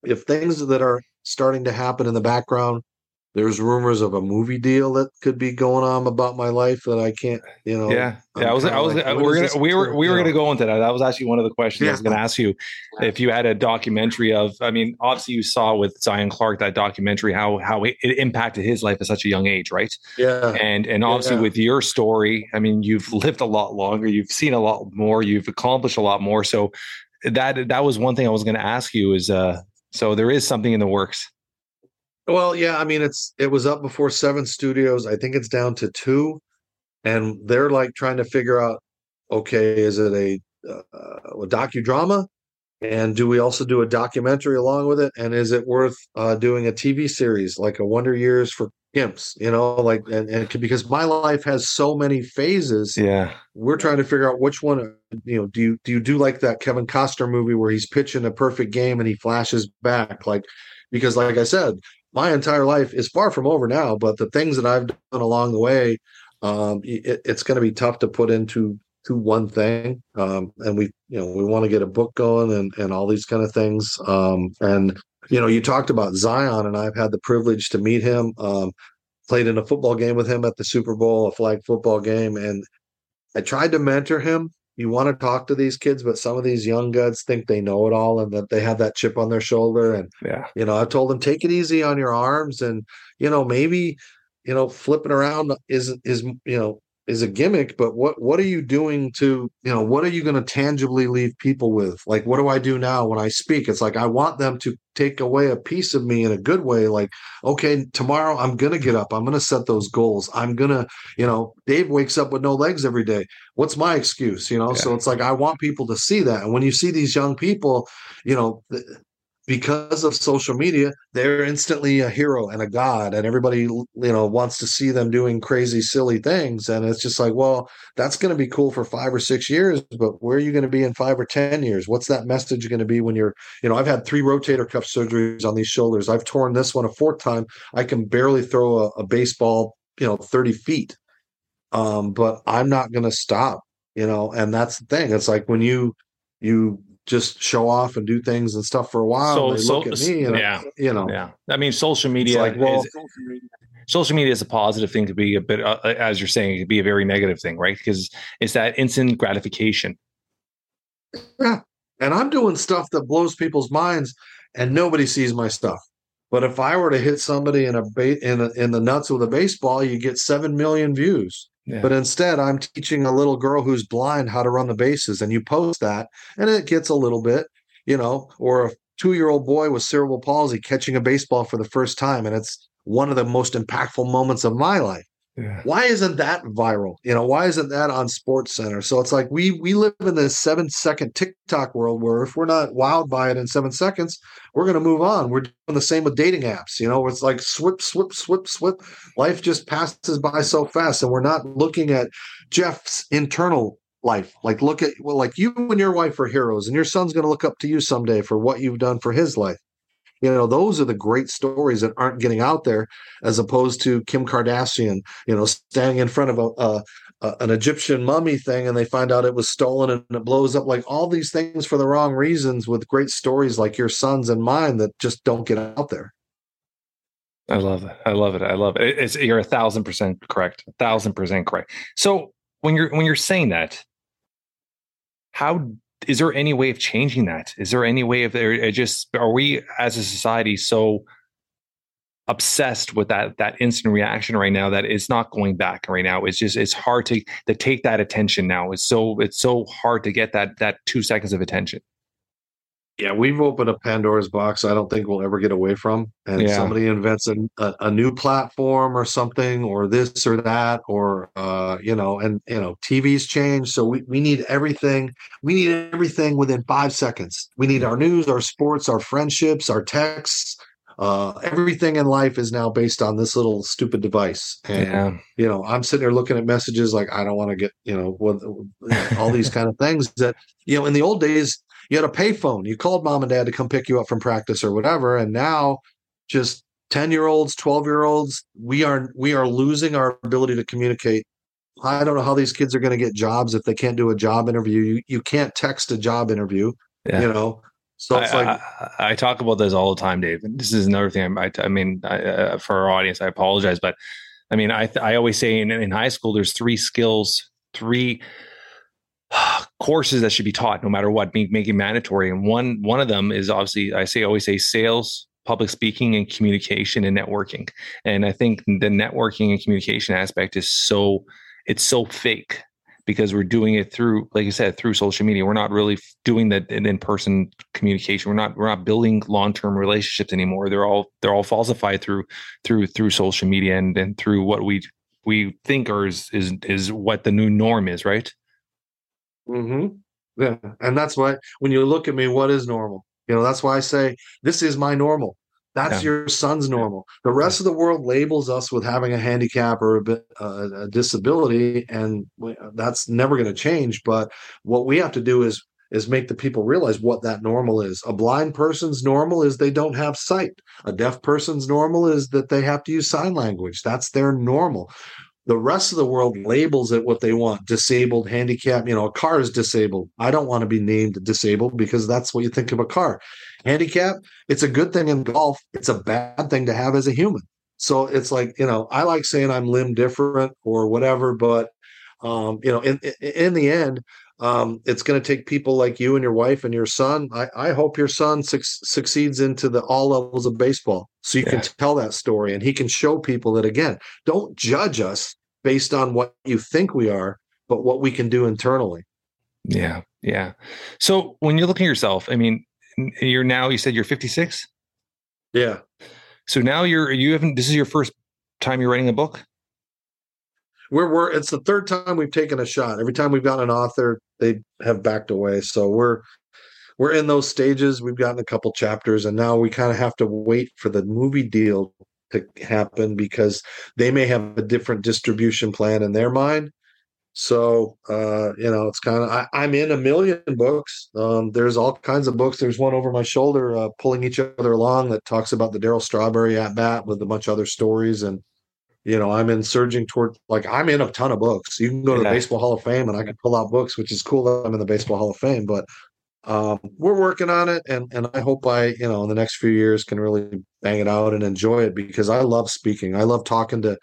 [SPEAKER 3] if things that are starting to happen in the background there's rumors of a movie deal that could be going on about my life that I can't, you know.
[SPEAKER 2] Yeah, yeah. I'm i was, I was, like, we're gonna, we were, we were gonna go into that. That was actually one of the questions yeah. I was gonna ask you if you had a documentary of. I mean, obviously you saw with Zion Clark that documentary how how it, impacted his life at such a young age, right?
[SPEAKER 3] Yeah.
[SPEAKER 2] And and obviously yeah. with your story, I mean, you've (laughs) lived a lot longer, you've seen a lot more, you've accomplished a lot more. So that that was one thing I was gonna ask you is uh so there is something in the works.
[SPEAKER 3] Well, yeah, I mean it's it was up before seven studios. I think it's down to two, and they're like trying to figure out, okay, is it a uh, a docudrama, and do we also do a documentary along with it, and is it worth uh, doing a TV series like a Wonder Years for Gimps? You know, like and, and because my life has so many phases.
[SPEAKER 2] Yeah,
[SPEAKER 3] we're trying to figure out which one. You know, do you do you do like that Kevin Costner movie where he's pitching a perfect game and he flashes back like because like I said, my entire life is far from over now, but the things that I've done along the way, um, it, it's going to be tough to put into to one thing. Um, and we, you know, we want to get a book going and and all these kind of things. Um, and you know, you talked about Zion, and I've had the privilege to meet him. Um, played in a football game with him at the Super Bowl, a flag football game, and I tried to mentor him you want to talk to these kids, but some of these young guys think they know it all and that they have that chip on their shoulder. And
[SPEAKER 2] yeah,
[SPEAKER 3] you know, I've told them take it easy on your arms, and you know, maybe you know, flipping around is is you know is a gimmick, but what what are you doing to you know what are you going to tangibly leave people with? Like, what do I do now when I speak? It's like I want them to take away a piece of me in a good way. Like, okay, tomorrow I'm going to get up. I'm going to set those goals. I'm going to, you know, Dave wakes up with no legs every day. What's my excuse? You know, yeah. so it's like I want people to see that. And when you see these young people, you know, because of social media, they're instantly a hero and a god, and everybody you know wants to see them doing crazy, silly things. And it's just like, well, that's going to be cool for five or six years, but where are you going to be in five or ten years? What's that message going to be when you're, you know, I've had three rotator cuff surgeries on these shoulders. I've torn this one a fourth time. I can barely throw a, a baseball, you know, thirty feet. Um, but I'm not going to stop, you know, and that's the thing. It's like when you you just show off and do things and stuff for a while. So, they so, look at me and
[SPEAKER 2] yeah,
[SPEAKER 3] I, you know,
[SPEAKER 2] yeah. I mean, social media, like, well, is, social media is a positive thing to be a bit, uh, as you're saying, it could be a very negative thing, right? Because it's that instant gratification.
[SPEAKER 3] Yeah, and I'm doing stuff that blows people's minds, and nobody sees my stuff. But if I were to hit somebody in a ba- in a, in the nuts with a baseball, you get seven million views. But instead, I'm teaching a little girl who's blind how to run the bases, and you post that, and it gets a little bit, you know, or a two year old boy with cerebral palsy catching a baseball for the first time, and it's one of the most impactful moments of my life. Yeah. Why isn't that viral? You know, why isn't that on SportsCenter? So it's like we we live in this seven second TikTok world where if we're not wowed by it in seven seconds, we're going to move on. We're doing the same with dating apps. You know, it's like swip, swip, swip, swip. Life just passes by so fast, and we're not looking at Jeff's internal life. Like, look at well, like you and your wife are heroes, and your son's going to look up to you someday for what you've done for his life. You know, those are the great stories that aren't getting out there, as opposed to Kim Kardashian, you know, standing in front of a, a, an Egyptian mummy thing, and they find out it was stolen and it blows up. Like all these things for the wrong reasons, with great stories like your sons and mine that just don't get out there.
[SPEAKER 2] I love it. I love it. I love it. It's, you're a thousand percent correct. A thousand percent correct. So when you're when you're saying that, how is there any way of changing that? Is there any way of there? Just are we as a society so obsessed with that that instant reaction right now that it's not going back right now? It's just it's hard to to take that attention now. It's so it's so hard to get that that two seconds of attention.
[SPEAKER 3] Yeah, we've opened a Pandora's box. I don't think we'll ever get away from. And yeah. somebody invents a, a, a, new platform or something, or this or that, or uh, you know, and you know, TV's changed, so we, we need everything. We need everything within five seconds. We need our news, our sports, our friendships, our texts, uh, everything in life is now based on this little stupid device. And,
[SPEAKER 2] Yeah.
[SPEAKER 3] you know, I'm sitting there looking at messages like, I don't want to get, you know, what, all these kind of things that, you know, in the old days, you had a payphone. You called mom and dad to come pick you up from practice or whatever. And now just 10 year olds, 12 year olds, we are, we are losing our ability to communicate. I don't know how these kids are going to get jobs if they can't do a job interview. You, you can't text a job interview,
[SPEAKER 2] Yeah.
[SPEAKER 3] you know? So it's
[SPEAKER 2] I,
[SPEAKER 3] like,
[SPEAKER 2] I, I talk about this all the time, Dave. And this is another thing. I, I mean, I, uh, for our audience, I apologize, but I mean, I I always say in, in high school, there's three skills, three (sighs) courses that should be taught, no matter what, make, making mandatory. And one one of them is obviously, I say always say sales, public speaking, and communication and networking. And I think the networking and communication aspect is so it's so fake because we're doing it through, like you said, through social media. We're not really doing the in person communication. We're not we're not building long term relationships anymore. They're all they're all falsified through through through social media and and through what we we think are is is, is what the new norm is, right?
[SPEAKER 3] Hmm Yeah, and that's why when you look at me, what is normal? You know, that's why I say this is my normal. That's
[SPEAKER 2] Yeah.
[SPEAKER 3] your son's normal. The rest of the world labels us with having a handicap or a, bit, uh, a disability, and we, that's never going to change. But what we have to do is is make the people realize what that normal is. A blind person's normal is they don't have sight. A deaf person's normal is that they have to use sign language. That's their normal. The rest of the world labels it what they want disabled, handicap. You know, a car is disabled. I don't want to be named disabled because that's what you think of a car. Handicap, it's a good thing in golf. It's a bad thing to have as a human. So it's like, you know, I like saying I'm limb different or whatever, but, um, you know, in, in, in the end, um, it's going to take people like you and your wife and your son. I, I hope your son suc succeeds into the all levels of baseball so you
[SPEAKER 2] Yeah.
[SPEAKER 3] can tell that story and he can show people that again, don't judge us based on what you think we are, but what we can do internally.
[SPEAKER 2] Yeah, yeah. So when you're looking at yourself, I mean, you're now you said you're 56.
[SPEAKER 3] Yeah.
[SPEAKER 2] So now you're you haven't. This is your first time you're writing a book.
[SPEAKER 3] We're, we're it's the third time we've taken a shot. Every time we've got an author, they have backed away. So we're we're in those stages. We've gotten a couple chapters, and now we kind of have to wait for the movie deal to happen because they may have a different distribution plan in their mind. So uh, you know, it's kind of I'm in a million books. Um, there's all kinds of books. There's one over my shoulder, uh, pulling each other along, that talks about the Darryl Strawberry at bat with a bunch of other stories and you know i'm in surging toward like i'm in a ton of books. You can go to
[SPEAKER 2] Yeah.
[SPEAKER 3] the baseball hall of fame and i can pull out books which is cool that i'm in the baseball hall of fame but um, we're working on it and and i hope i you know in the next few years can really bang it out and enjoy it because i love speaking. I love talking to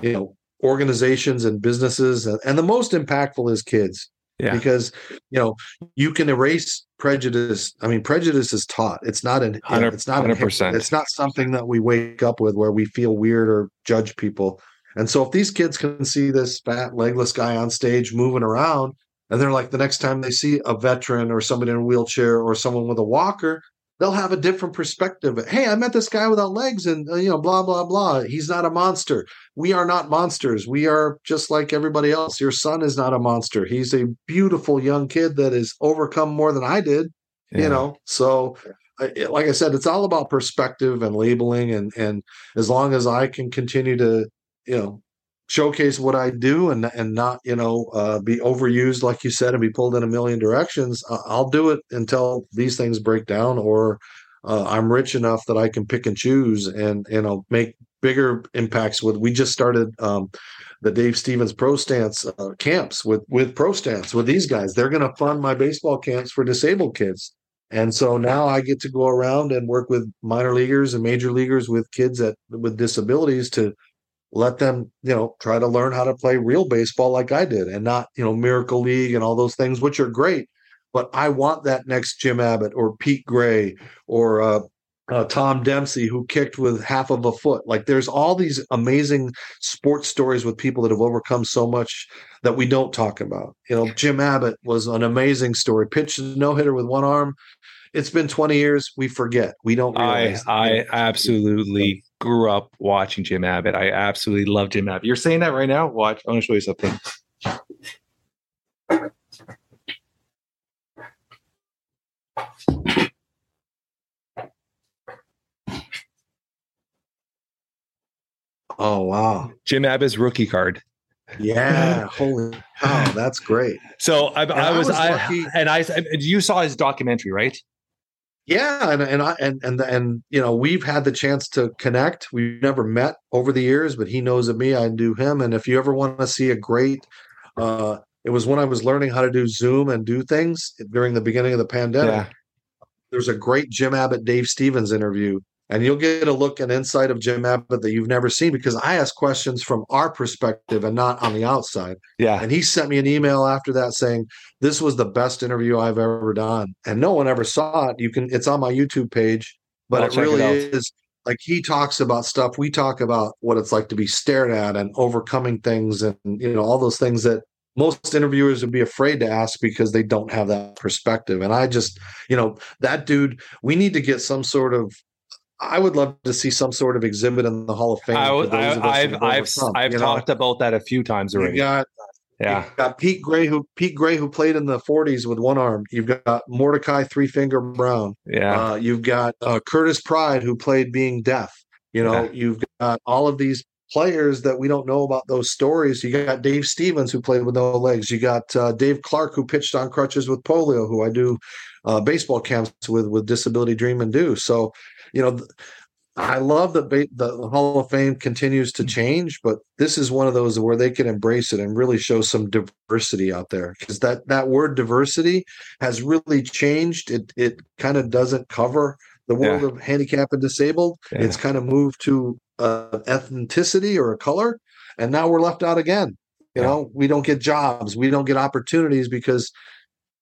[SPEAKER 3] you know organizations and businesses and, and the most impactful is kids
[SPEAKER 2] Yeah.
[SPEAKER 3] because you know you can erase prejudice i mean prejudice is taught it's not an you know, it's not
[SPEAKER 2] 100%.
[SPEAKER 3] it's not something that we wake up with where we feel weird or judge people and so if these kids can see this fat legless guy on stage moving around and they're like the next time they see a veteran or somebody in a wheelchair or someone with a walker they'll have a different perspective. Hey i met this guy without legs and uh, you know blah blah blah. He's not a monster. We are not monsters. We are just like everybody else. Your son is not a monster. He's a beautiful young kid that has overcome more than i did
[SPEAKER 2] Yeah.
[SPEAKER 3] you know? So like i said it's all about perspective and labeling and and as long as i can continue to you know showcase what i do and and not you know uh, be overused like you said and be pulled in a million directions i'll do it until these things break down or uh, i'm rich enough that i can pick and choose and you know make bigger impacts with we just started um, the Dave Stevens Pro Stance uh, camps with with Pro Stance with these guys. They're going to fund my baseball camps for disabled kids, and so now I get to go around and work with minor leaguers and major leaguers with kids that with disabilities to let them you know try to learn how to play real baseball like I did, and not you know Miracle League and all those things, which are great. But I want that next Jim Abbott or Pete Gray or uh, uh, Tom Dempsey who kicked with half of a foot. Like there's all these amazing sports stories with people that have overcome so much that we don't talk about. You know, Jim Abbott was an amazing story. Pitched a no hitter with one arm. It's been 20 years. We forget. We don't.
[SPEAKER 2] I
[SPEAKER 3] Realize.
[SPEAKER 2] I absolutely grew up watching Jim Abbott. I absolutely love Jim Abbott. You're saying that right now? Watch. I want to show you something.
[SPEAKER 3] Oh wow,
[SPEAKER 4] Jim Abbott's rookie card.
[SPEAKER 3] Yeah, (laughs) holy cow, that's great.
[SPEAKER 4] So I, I,
[SPEAKER 3] I
[SPEAKER 4] was,
[SPEAKER 3] was
[SPEAKER 4] I, and I, you saw his documentary, right?
[SPEAKER 3] Yeah, and and I and and and you know we've had the chance to connect. We've never met over the years, but he knows of me. I knew him. And if you ever want to see a great, uh, it was when I was learning how to do Zoom and do things during the beginning of the pandemic. There's a great Jim Abbott, Dave Stevens interview, and you'll get a look and insight of Jim Abbott that you've never seen because I ask questions from our perspective and not on the outside.
[SPEAKER 4] yeah,
[SPEAKER 3] And he sent me an email after that saying, This was the best interview I've ever done. And no one ever saw it. You can it's on my YouTube page, but
[SPEAKER 4] I'll
[SPEAKER 3] it really
[SPEAKER 4] out.
[SPEAKER 3] is like he talks about stuff. We talk about what it's like to be stared at and overcoming things and you know, all those things that most interviewers would be afraid to ask because they don't have that perspective. And I just, you know, that dude, we need to get some sort of I would love to see some sort of exhibit in the Hall of Fame.
[SPEAKER 4] I,
[SPEAKER 3] for those of us
[SPEAKER 4] have
[SPEAKER 3] who've
[SPEAKER 4] I've,
[SPEAKER 3] overcome,
[SPEAKER 4] I've
[SPEAKER 3] you know?
[SPEAKER 4] talked about that a few times
[SPEAKER 3] You
[SPEAKER 4] already.
[SPEAKER 3] got
[SPEAKER 4] yeah,
[SPEAKER 3] You've got Pete Gray who Pete Gray who played in the 40s with one arm. You've got Mordecai Three Finger Brown.
[SPEAKER 4] yeah,
[SPEAKER 3] Uh, you've got uh, Curtis Pride who played being deaf. You know,
[SPEAKER 4] Yeah.
[SPEAKER 3] you've got all of these players that we don't know about those stories. You got Dave Stevens who played with no legs. You got uh, Dave Clark who pitched on crutches with polio, who I do uh, baseball camps with with Disability Dream and Do. So, you know. I love that ba- the Hall of Fame continues to change, but this is one of those where they can embrace it and really show some diversity out there because that that word diversity has really changed. It it kind of doesn't cover the world
[SPEAKER 4] Yeah.
[SPEAKER 3] of handicapped and disabled.
[SPEAKER 4] Yeah.
[SPEAKER 3] It's kind of moved to uh, ethnicity or a color, and now we're left out again. You
[SPEAKER 4] Yeah.
[SPEAKER 3] know, we don't get jobs, we don't get opportunities because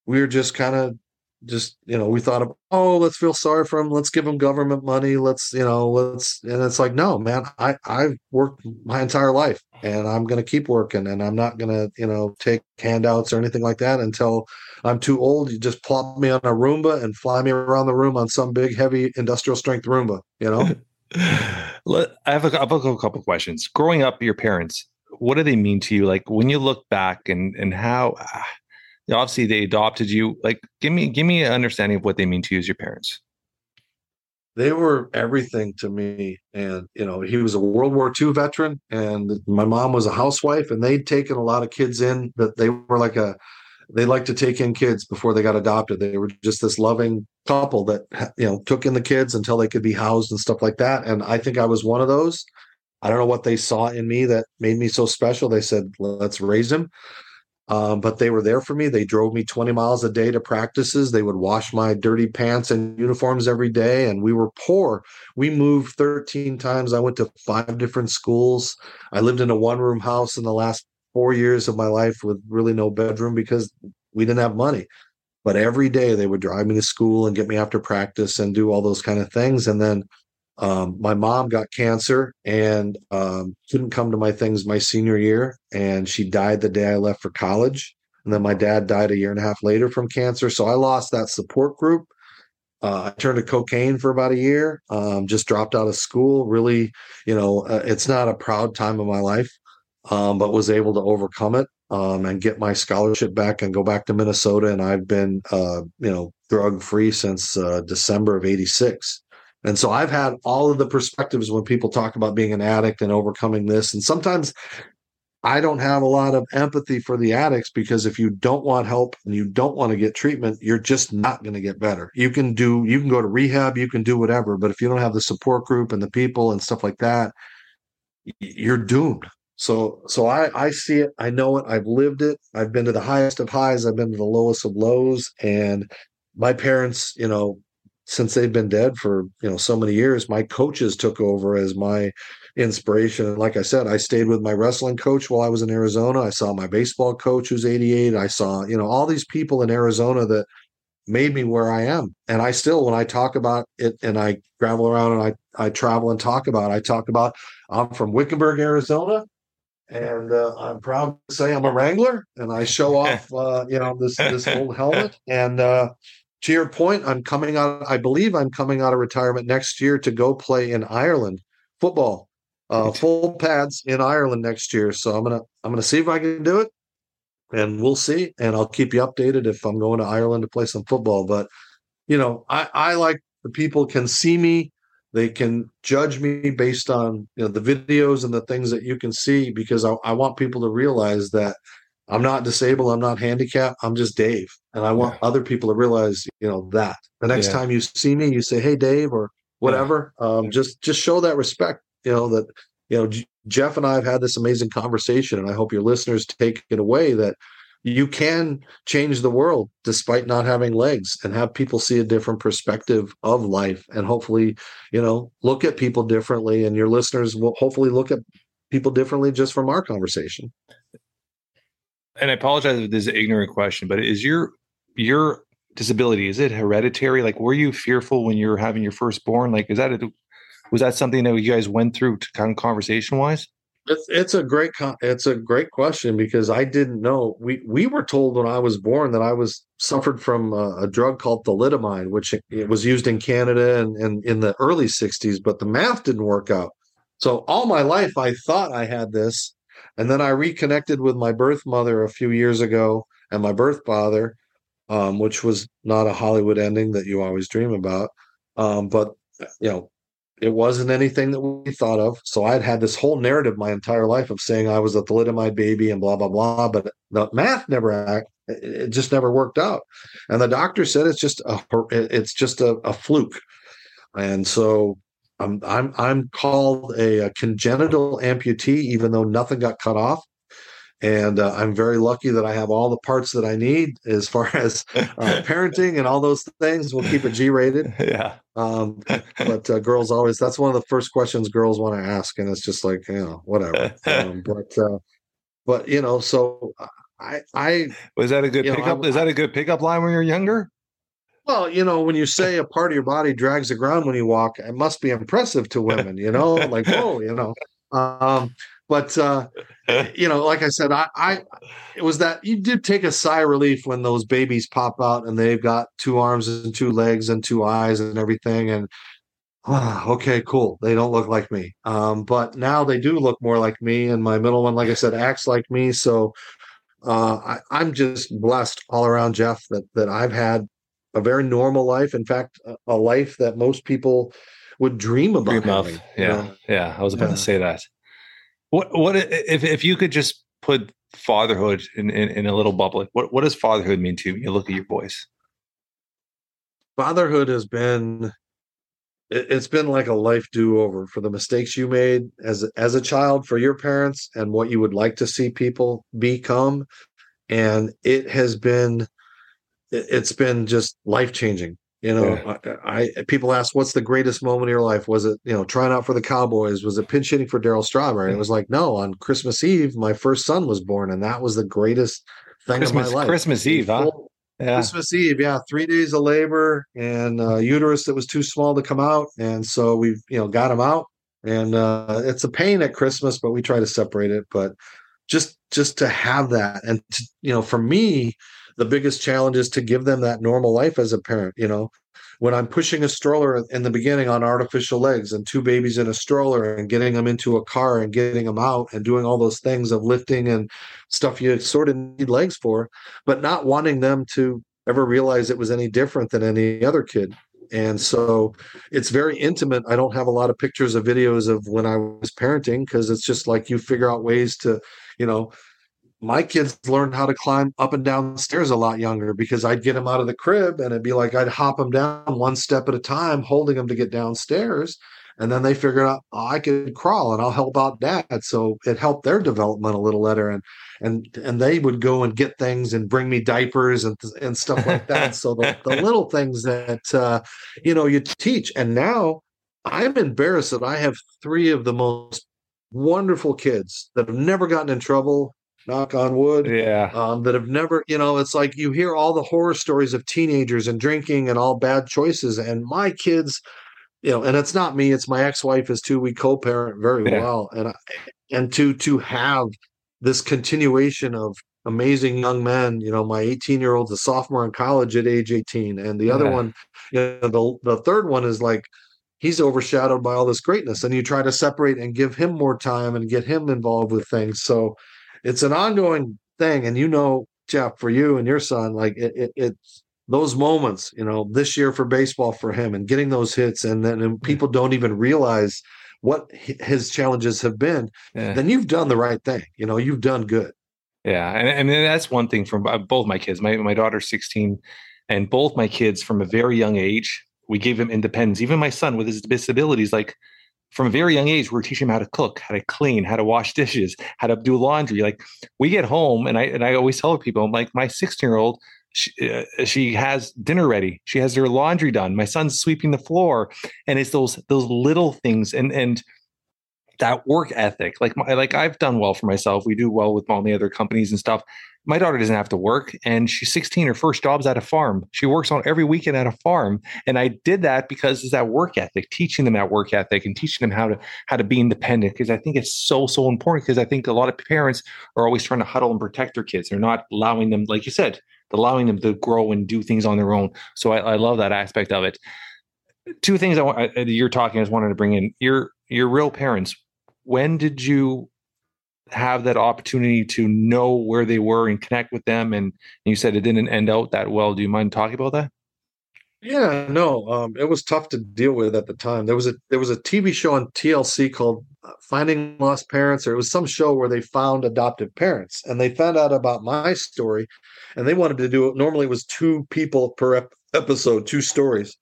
[SPEAKER 3] we're just kind of just you know we thought of oh let's feel sorry for them let's give them government money let's you know let's and it's like no man i i've worked my entire life and i'm going to keep working and i'm not going to you know take handouts or anything like that until i'm too old you just plop me on a roomba and fly me around the room on some big heavy industrial strength roomba you know (laughs)
[SPEAKER 4] Let, I have a, I have a couple questions. Growing up, your parents, what do they mean to you? Like when you look back and and how, ah, obviously they adopted you. Like give me give me an understanding of what they mean to you as your parents.
[SPEAKER 3] they were everything to me. And, you know, he was a World War II veteran, and my mom was a housewife, and they'd taken a lot of kids in, but they were like a, they liked to take in kids before they got adopted. They were just this loving couple that, you know, took in the kids until they could be housed and stuff like that. And I think I was one of those. I don't know what they saw in me that made me so special. They said, let's raise him. Um, but they were there for me. They drove me 20 miles a day to practices. They would wash my dirty pants and uniforms every day. And we were poor. We moved 13 times. I went to five different schools. I lived in a one room house in the last four years of my life with really no bedroom because we didn't have money. But every day they would drive me to school and get me after practice and do all those kind of things. And then um, my mom got cancer and um, couldn't come to my things my senior year, and she died the day I left for college. And then my dad died a year and a half later from cancer, so I lost that support group. Uh, I turned to cocaine for about a year. Um, just dropped out of school. Really, you know, uh, it's not a proud time of my life, um, but was able to overcome it um, and get my scholarship back and go back to Minnesota. And I've been, uh, you know, drug free since uh, December of '86. And so I've had all of the perspectives when people talk about being an addict and overcoming this. And sometimes I don't have a lot of empathy for the addicts because if you don't want help and you don't want to get treatment, you're just not going to get better. You can do, you can go to rehab, you can do whatever, but if you don't have the support group and the people and stuff like that, you're doomed. So, so I, I see it. I know it. I've lived it. I've been to the highest of highs. I've been to the lowest of lows. And my parents, you know, since they've been dead for you know so many years my coaches took over as my inspiration. And like i said i stayed with my wrestling coach while i was in arizona. I saw my baseball coach who's 88 i saw you know all these people in arizona that made me where i am. And i still when i talk about it and i travel around and i i travel and talk about it, i talk about i'm from wickenburg arizona. And uh, i'm proud to say i'm a wrangler. And i show (laughs) off uh, you know this this old helmet. And uh to your point, I'm coming out. I believe I'm coming out of retirement next year to go play in Ireland football, uh, full pads in Ireland next year. So I'm gonna I'm gonna see if I can do it, and we'll see. And I'll keep you updated if I'm going to Ireland to play some football. But you know, I I like the people can see me they can judge me based on you know the videos and the things that you can see because I, I want people to realize that I'm not disabled, I'm not handicapped, I'm just Dave. And I want yeah. other people to realize, you know, that. The next yeah. time you see me, you say, Hey Dave, or whatever. Yeah. Um, just just show that respect, you know, that you know, J- Jeff and I have had this amazing conversation, and I hope your listeners take it away that you can change the world despite not having legs and have people see a different perspective of life and hopefully you know look at people differently and your listeners will hopefully look at people differently just from our conversation
[SPEAKER 2] and i apologize if this is an ignorant question but is your your disability is it hereditary like were you fearful when you were having your firstborn like is that a, was that something that you guys went through to kind of conversation wise
[SPEAKER 3] it's it's a great it's a great question because I didn't know. We we were told when I was born that I was suffered from a, a drug called thalidomide, which it was used in Canada and, and in the early '60s, but the math didn't work out. So all my life I thought I had this, and then I reconnected with my birth mother a few years ago and my birth father, um, which was not a Hollywood ending that you always dream about. Um, but you know, it wasn't anything that we thought of. So I'd had this whole narrative my entire life of saying I was a thalidomide baby and blah blah blah. But the math never it just never worked out. And the doctor said it's just a it's just a, a fluke. And so I'm I'm I'm called a, a, congenital amputee, even though nothing got cut off and uh, I'm very lucky that I have all the parts that I need as far (laughs) as uh, parenting and all those things. We'll keep it G-rated. (laughs)
[SPEAKER 2] Yeah.
[SPEAKER 3] Um, but uh, girls always that's one of the first questions girls want to ask, and it's just like you know whatever. Um, (laughs) but uh, but you know, so I I
[SPEAKER 2] was that a good pickup? Know, Is that a good pickup line when you're younger?
[SPEAKER 3] Well, you know, when you say a part of your body drags the ground when you walk, it must be impressive to (laughs) women. You know, like whoa, you know. Um, but uh, you know, like I said, I, I it was that you did take a sigh of relief when those babies pop out and they've got two arms and two legs and two eyes and everything, and ah, okay, cool. They don't look like me, um, but now they do look more like me. And my middle one, like I said, acts like me. So uh, I, I'm just blessed all around, Jeff, that that I've had a very normal life. In fact, a, life that most people would dream about. Dream having,
[SPEAKER 2] of, yeah, you know? yeah. I was about yeah. to say that. What what if if you could just put fatherhood in, in, in a little bubble? What what does fatherhood mean to you? You look at your boys.
[SPEAKER 3] Fatherhood has been it's been like a life do-over for the mistakes you made as as a child for your parents and what you would like to see people become and it has been it's been just life changing you know, yeah. I, I, people ask, "What's the greatest moment of your life?" Was it you know trying out for the Cowboys? Was it pinch hitting for Darryl Strawberry? It was like, no. On Christmas Eve, my first son was born, and that was the greatest thing
[SPEAKER 2] Christmas,
[SPEAKER 3] of my life.
[SPEAKER 2] Christmas Eve, huh?
[SPEAKER 3] Yeah. Christmas Eve, yeah, three days of labor and uh, uterus that was too small to come out, and so we've you know got him out, and uh, it's a pain at Christmas, but we try to separate it. But just just to have that, and to, you know, for me, the biggest challenge is to give them that normal life as a parent you know? When i'm pushing a stroller in the beginning on artificial legs and two babies in a stroller and getting them into a car and getting them out and doing all those things of lifting and stuff you sort of need legs for but not wanting them to ever realize it was any different than any other kid. And so it's very intimate. I don't have a lot of pictures of videos of when i was parenting because it's just like you figure out ways to you know my kids learned how to climb up and down stairs a lot younger because I'd get them out of the crib and it'd be like I'd hop them down one step at a time, holding them to get downstairs. And then they figured out oh, I could crawl and I'll help out dad. So it helped their development a little better. And and and they would go and get things and bring me diapers and and stuff like that. so the, the (laughs) little things that uh, you know you teach. And now I'm embarrassed that I have three of the most wonderful kids that have never gotten in trouble knock on wood
[SPEAKER 2] yeah
[SPEAKER 3] um, that have never you know it's like you hear all the horror stories of teenagers and drinking and all bad choices and my kids you know and it's not me it's my ex-wife is too we co-parent very yeah. well and I, and to to have this continuation of amazing young men you know my 18 year old's a sophomore in college at age 18 and the yeah. other one you know the, the third one is like he's overshadowed by all this greatness and you try to separate and give him more time and get him involved with things so it's an ongoing thing. And you know, Jeff, for you and your son, like it, it, it's those moments, you know, this year for baseball for him and getting those hits, and then and people don't even realize what his challenges have been, yeah. then you've done the right thing. You know, you've done good.
[SPEAKER 2] Yeah, and and that's one thing from uh, both my kids. My my daughter's 16, and both my kids from a very young age, we gave them independence. Even my son with his disabilities, like from a very young age, we're teaching him how to cook, how to clean, how to wash (laughs) dishes, how to do laundry. Like we get home, and I and I always tell people, I'm like, my 16 year old, she, uh, she has dinner ready. She has her laundry done. My son's sweeping the floor, and it's those those little things and and that work ethic. Like my, like I've done well for myself. We do well with all the other companies and stuff. My daughter doesn't have to work, and she's 16. Her first job's at a farm. She works on every weekend at a farm, and I did that because it's that work ethic, teaching them that work ethic, and teaching them how to how to be independent. Because I think it's so so important. Because I think a lot of parents are always trying to huddle and protect their kids. They're not allowing them, like you said, allowing them to grow and do things on their own. So I, I love that aspect of it. Two things I want you're talking. I just wanted to bring in your your real parents. When did you have that opportunity to know where they were and connect with them? And, you said it didn't end out that well. Do you mind talking about that?
[SPEAKER 3] Yeah, no, um, it was tough to deal with at the time. There was a there was a TV show on TLC called uh, Finding Lost Parents, or it was some show where they found adoptive parents, and they found out about my story, and they wanted to do it. Normally, it was two people per ep- episode, two stories,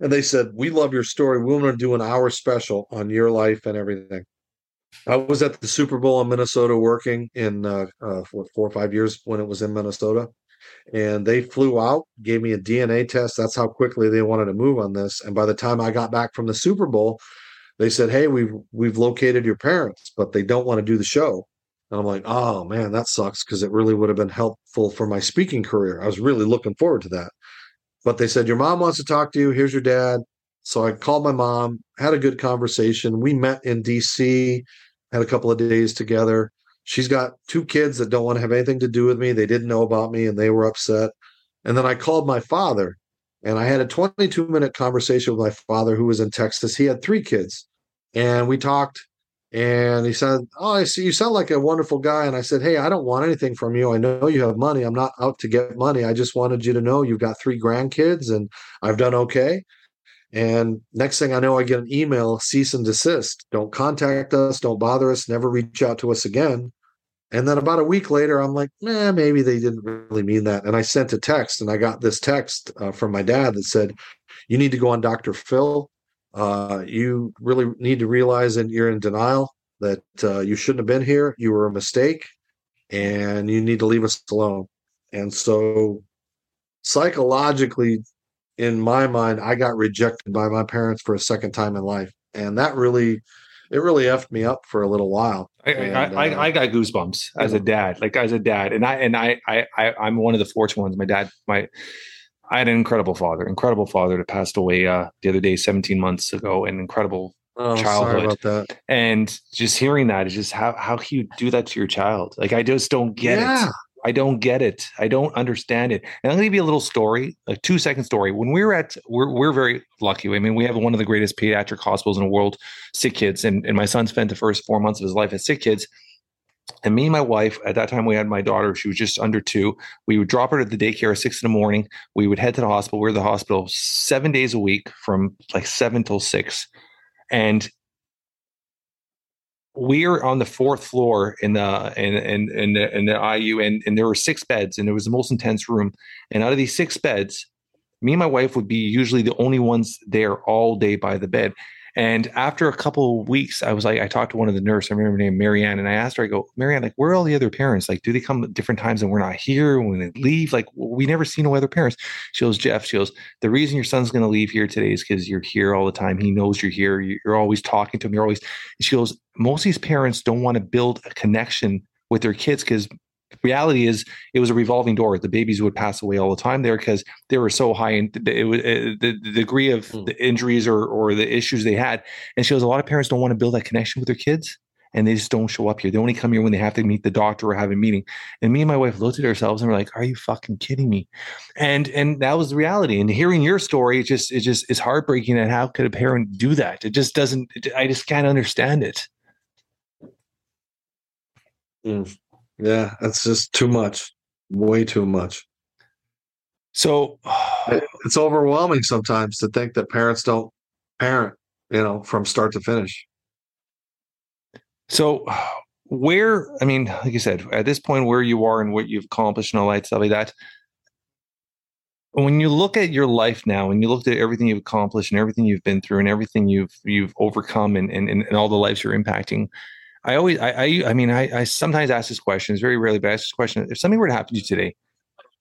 [SPEAKER 3] and they said, "We love your story. We want to do an hour special on your life and everything." I was at the Super Bowl in Minnesota working in uh, uh, for four or five years when it was in Minnesota and they flew out, gave me a DNA test. That's how quickly they wanted to move on this. And by the time I got back from the Super Bowl, they said, "Hey, we've we've located your parents, but they don't want to do the show." And I'm like, "Oh man, that sucks because it really would have been helpful for my speaking career. I was really looking forward to that." But they said, "Your mom wants to talk to you. Here's your dad." So I called my mom, had a good conversation. We met in DC, had a couple of days together she's got two kids that don't want to have anything to do with me. They didn't know about me and they were upset. And then I called my father and I had a 22 minute conversation with my father who was in Texas. He had three kids and we talked and he said, Oh, I see you sound like a wonderful guy. And I said, Hey, I don't want anything from you. I know you have money. I'm not out to get money. I just wanted you to know you've got three grandkids and I've done okay. And next thing I know, I get an email cease and desist. Don't contact us. Don't bother us. Never reach out to us again. And then about a week later, I'm like, eh, maybe they didn't really mean that. And I sent a text and I got this text uh, from my dad that said, You need to go on Dr. Phil. Uh, you really need to realize that you're in denial, that uh, you shouldn't have been here. You were a mistake and you need to leave us alone. And so psychologically, in my mind, I got rejected by my parents for a second time in life. And that really, it really effed me up for a little while.
[SPEAKER 2] I, and, I, uh, I, got goosebumps as a dad, like as a dad. And I, and I, I, I, I'm one of the fortunate ones. My dad, my, I had an incredible father, incredible father that passed away uh, the other day, 17 months ago, an incredible oh, childhood. And just hearing that is just how, how can you do that to your child? Like, I just don't get yeah. it. I don't get it. I don't understand it. And I'm going to give you a little story, a two second story. When we were at, we're, we're very lucky. I mean, we have one of the greatest pediatric hospitals in the world, Sick Kids. And, and my son spent the first four months of his life at Sick Kids. And me and my wife, at that time, we had my daughter. She was just under two. We would drop her at the daycare at six in the morning. We would head to the hospital. We are at the hospital seven days a week from like seven till six. And we are on the fourth floor in the in in in the, in the IU, and and there were six beds, and it was the most intense room. And out of these six beds, me and my wife would be usually the only ones there all day by the bed. And after a couple weeks, I was like, I talked to one of the nurses, I remember her name Marianne, and I asked her, I go, Marianne, like, where are all the other parents? Like, do they come at different times and we're not here when they leave? Like, we never see no other parents. She goes, Jeff, she goes, the reason your son's going to leave here today is because you're here all the time. He knows you're here. You're always talking to him. You're always, she goes, most of these parents don't want to build a connection with their kids because reality is it was a revolving door. The babies would pass away all the time there because they were so high in it was uh, the, the, degree of mm. the injuries or or the issues they had. And she goes, a lot of parents don't want to build that connection with their kids. And they just don't show up here. They only come here when they have to meet the doctor or have a meeting. And me and my wife looked at ourselves and we're like, "Are you fucking kidding me?" And and that was the reality. And hearing your story, it just it just is heartbreaking. And how could a parent do that? It just doesn't. It, I just can't understand it.
[SPEAKER 3] Mm. Yeah, that's just too much. Way too much.
[SPEAKER 4] So
[SPEAKER 3] it's overwhelming sometimes to think that parents don't parent, you know, from start to finish.
[SPEAKER 4] So where I mean, like you said, at this point where you are and what you've accomplished and all that stuff like that, when you look at your life now and you look at everything you've accomplished and everything you've been through and everything you've you've overcome and and, and all the lives you're impacting i always i i, I mean I, I sometimes ask this question it's very rarely but i ask this question if something were to happen to you today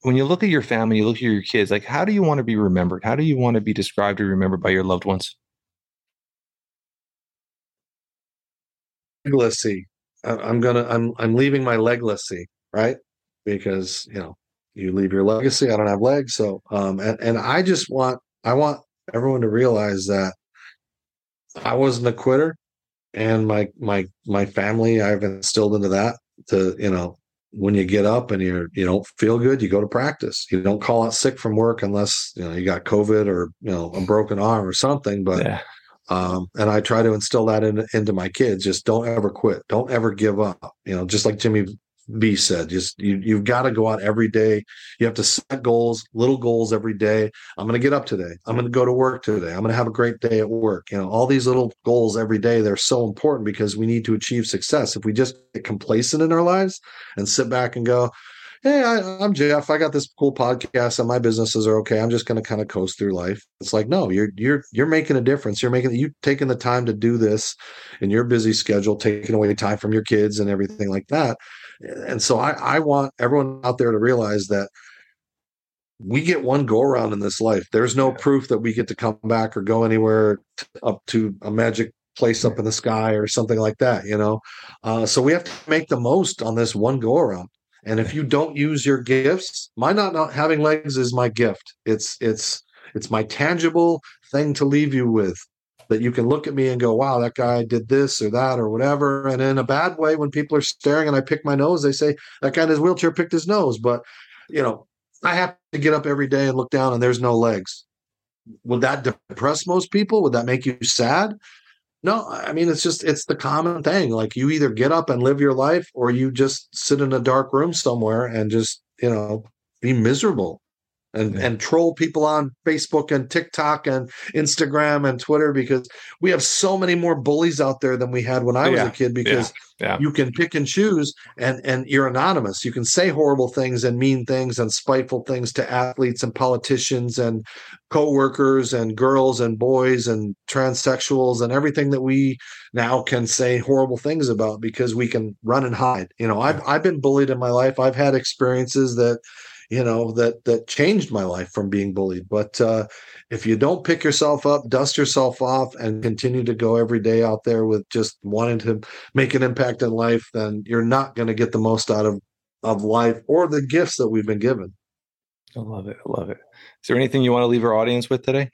[SPEAKER 4] when you look at your family you look at your kids like how do you want to be remembered how do you want to be described or remembered by your loved ones
[SPEAKER 3] legacy i'm gonna i'm i'm leaving my legacy right because you know you leave your legacy. I don't have legs. So, um, and, and I just want, I want everyone to realize that I wasn't a quitter and my, my, my family, I've instilled into that to, you know, when you get up and you're, you don't feel good, you go to practice. You don't call out sick from work unless, you know, you got COVID or, you know, a broken arm or something. But, yeah. um, and I try to instill that in, into my kids. Just don't ever quit. Don't ever give up. You know, just like Jimmy V said. Just you, you've got to go out every day. You have to set goals, little goals every day. I'm going to get up today. I'm going to go to work today. I'm going to have a great day at work. You know, all these little goals every day, they're so important because we need to achieve success. If we just get complacent in our lives and sit back and go, Hey, I, am Jeff. I got this cool podcast and my businesses are okay. I'm just going to kind of coast through life. It's like, no, you're, you're, you're making a difference. You're making, you taking the time to do this in your busy schedule, taking away time from your kids and everything like that and so I, I want everyone out there to realize that we get one go around in this life. There's no proof that we get to come back or go anywhere up to a magic place up in the sky or something like that, you know? Uh, so we have to make the most on this one go around. And if you don't use your gifts, my not, not having legs is my gift. It's, it's, it's my tangible thing to leave you with that you can look at me and go, wow, that guy did this or that or whatever. And in a bad way, when people are staring and I pick my nose, they say, that guy in his wheelchair picked his nose. But, you know, I have to get up every day and look down and there's no legs. Would that depress most people? Would that make you sad? No, I mean, it's just, it's the common thing. Like you either get up and live your life or you just sit in a dark room somewhere and just, you know, be miserable and yeah. and troll people on Facebook and TikTok and Instagram and Twitter because we have so many more bullies out there than we had when I was yeah. a kid because yeah. you can pick and choose and and you're anonymous. You can say horrible things and mean things and spiteful things to athletes and politicians and co-workers and girls and boys and transsexuals and everything that we now can say horrible things about because we can run and hide. You know, I've I've been bullied in my life. I've had experiences that you know that that changed my life from being bullied. But uh, if you don't pick yourself up dust yourself off and continue to go every day out there with just wanting to make an impact in life then you're not going to get the most out of of life or the gifts that we've been given.
[SPEAKER 4] I love it. I love it. Is there anything you want to leave our audience with today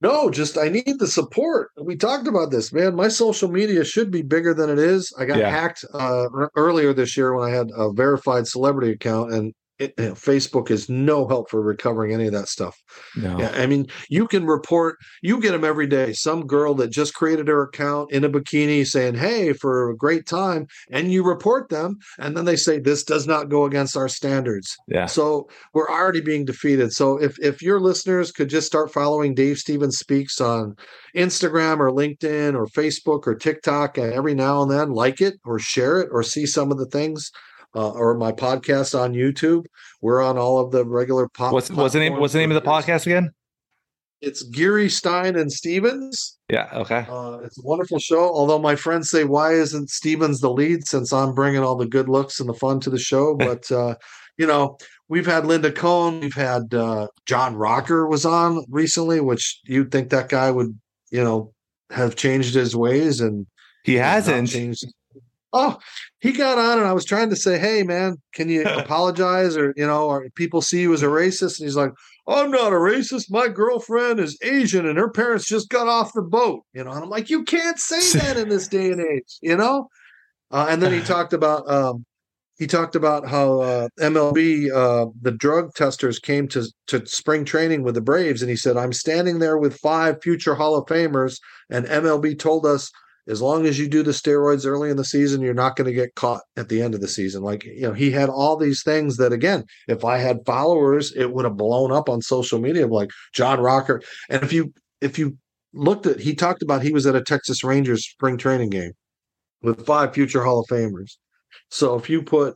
[SPEAKER 3] no, just I need the support. We talked about this, man. My social media should be bigger than it is. I got yeah. hacked uh, earlier this year when I had a verified celebrity account, and it, you know, Facebook is no help for recovering any of that stuff. No. Yeah, I mean, you can report, you get them every day. Some girl that just created her account in a bikini saying, Hey, for a great time. And you report them. And then they say, This does not go against our standards.
[SPEAKER 4] Yeah.
[SPEAKER 3] So we're already being defeated. So if, if your listeners could just start following Dave Stevens Speaks on Instagram or LinkedIn or Facebook or TikTok, and every now and then like it or share it or see some of the things uh, or my podcast on YouTube. We're on all of the regular
[SPEAKER 4] pop. What's, what's the name? What's the name of the podcast again?
[SPEAKER 3] It's Geary Stein and Stevens.
[SPEAKER 4] Yeah. Okay.
[SPEAKER 3] Uh, it's a wonderful show. Although my friends say, why isn't Stevens the lead? Since I'm bringing all the good looks and the fun to the show, (laughs) but uh, you know, we've had Linda Cohn, we've had uh, John Rocker was on recently, which you'd think that guy would, you know, have changed his ways, and
[SPEAKER 4] he hasn't
[SPEAKER 3] changed. Oh, he got on and I was trying to say, Hey man, can you (laughs) apologize? Or, you know, or people see you as a racist. And he's like, I'm not a racist. My girlfriend is Asian and her parents just got off the boat. You know, and I'm like, you can't say (laughs) that in this day and age, you know? Uh, and then he (laughs) talked about um, he talked about how uh, MLB uh, the drug testers came to to spring training with the Braves, and he said, "I'm standing there with five future Hall of Famers, and MLB told us as long as you do the steroids early in the season, you're not going to get caught at the end of the season. Like, you know, he had all these things that, again, if I had followers, it would have blown up on social media, like John Rocker. And if you, if you looked at, he talked about he was at a Texas Rangers spring training game with five future Hall of Famers. So if you put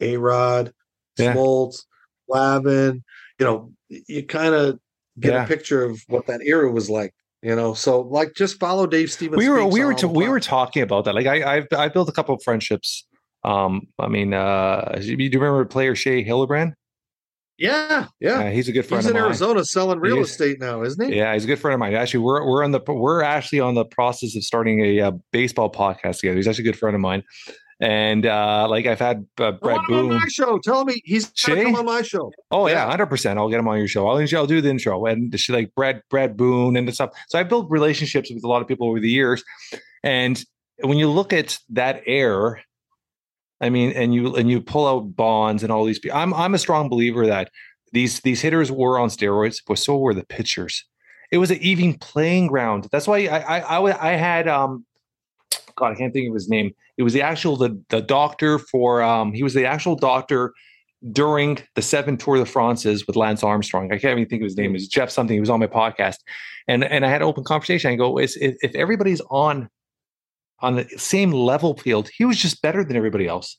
[SPEAKER 3] A Rod,
[SPEAKER 2] Yeah.
[SPEAKER 3] Smoltz, Glavine, you know, you kind of get
[SPEAKER 2] Yeah.
[SPEAKER 3] a picture of what that era was like. You know, so like just follow Dave Stevens.
[SPEAKER 2] we were we were t- we were talking about that. Like I I've I built a couple of friendships. Um, I mean, uh, do you remember player Shea Hillenbrand?
[SPEAKER 3] Yeah, yeah.
[SPEAKER 2] He's a good friend
[SPEAKER 3] He's
[SPEAKER 2] of
[SPEAKER 3] in
[SPEAKER 2] mine.
[SPEAKER 3] Arizona selling real
[SPEAKER 2] is.
[SPEAKER 3] estate now, isn't he?
[SPEAKER 2] Yeah, he's a good friend of mine. Actually, we're we're on the we're actually on the process of starting a, uh baseball podcast together. He's actually a good friend of mine, and uh, like I've had uh, Brett
[SPEAKER 3] him on my show. Tell me he's come on my show.
[SPEAKER 2] Oh yeah,
[SPEAKER 3] Yeah.
[SPEAKER 2] hundred percent. I'll get him on your show. I'll, I'll do the intro and she like Brad Brad Boone and stuff. So I built relationships with a lot of people over the years, and when you look at that air, I mean, and you and you pull out bonds and all these people. I'm I'm a strong believer that these these hitters were on steroids, but so were the pitchers. It was an even playing ground. That's why I I I, I had um. God, I can't think of his name. It was the actual the the doctor for um he was the actual doctor during the seven Tour de France's with Lance Armstrong. I can't even think of his name. It was Jeff something. He was on my podcast, and and I had an open conversation. I go, if, if everybody's on on the same level field, he was just better than everybody else.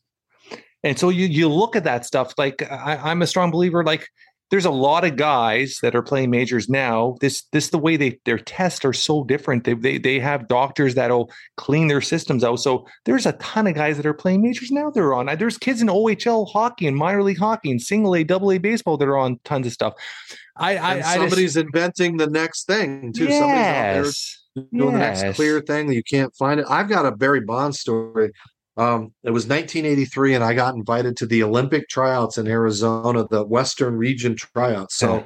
[SPEAKER 2] And so you you look at that stuff. Like I, I'm a strong believer. Like there's a lot of guys that are playing majors now. This this the way they their tests are so different. They they they have doctors that'll clean their systems out. So there's a ton of guys that are playing majors now. They're on. There's kids in OHL hockey and minor league hockey and single A, double A baseball that are on tons of stuff. I I,
[SPEAKER 3] somebody's inventing the next thing too. Somebody's out there
[SPEAKER 2] yes.
[SPEAKER 3] doing the next clear thing that you can't find it. I've got a Barry Bonds story. Um, it was 1983, and I got invited to the Olympic tryouts in Arizona, the Western Region tryouts. So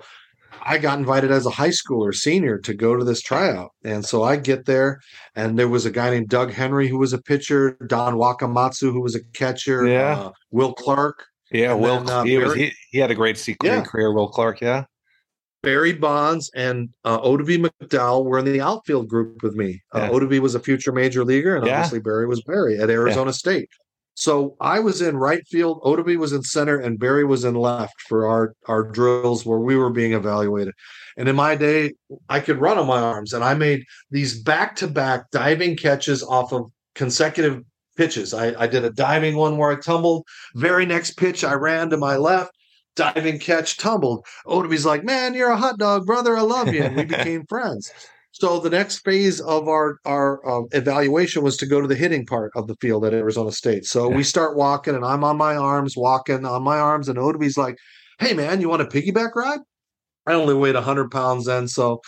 [SPEAKER 3] I got invited as a high schooler, senior, to go to this tryout. And so I get there, and there was a guy named Doug Henry who was a pitcher, Don Wakamatsu who was a catcher,
[SPEAKER 2] Yeah.
[SPEAKER 3] uh, Will Clark,
[SPEAKER 2] Yeah, Will.
[SPEAKER 3] then, uh,
[SPEAKER 2] he, was, he, he had a great
[SPEAKER 3] Yeah.
[SPEAKER 2] career. Will Clark. Yeah.
[SPEAKER 3] Barry Bonds and uh, McDowell were in the outfield group with me. Uh,
[SPEAKER 2] Yeah.
[SPEAKER 3] Was a future major leaguer, and
[SPEAKER 2] Yeah.
[SPEAKER 3] obviously Barry was Barry at Arizona State. So I was in right field, Oddibe was in center, and Barry was in left for our our drills where we were being evaluated. And in my day, I could run on my arms, and I made these back to back diving catches off of consecutive pitches. I, I did a diving one where I tumbled. Very next pitch, I ran to my left. Diving catch, tumbled. Oddibe's like, "Man, you're a hot dog, brother. I love you." And we (laughs) became friends. So the next phase of our our um, evaluation was to go to the hitting part of the field at Arizona State. So we start walking, and I'm on my arms, walking on my arms, and Oddibe's like, "Hey, man, you want a piggyback ride?" I only weighed 100 pounds then, so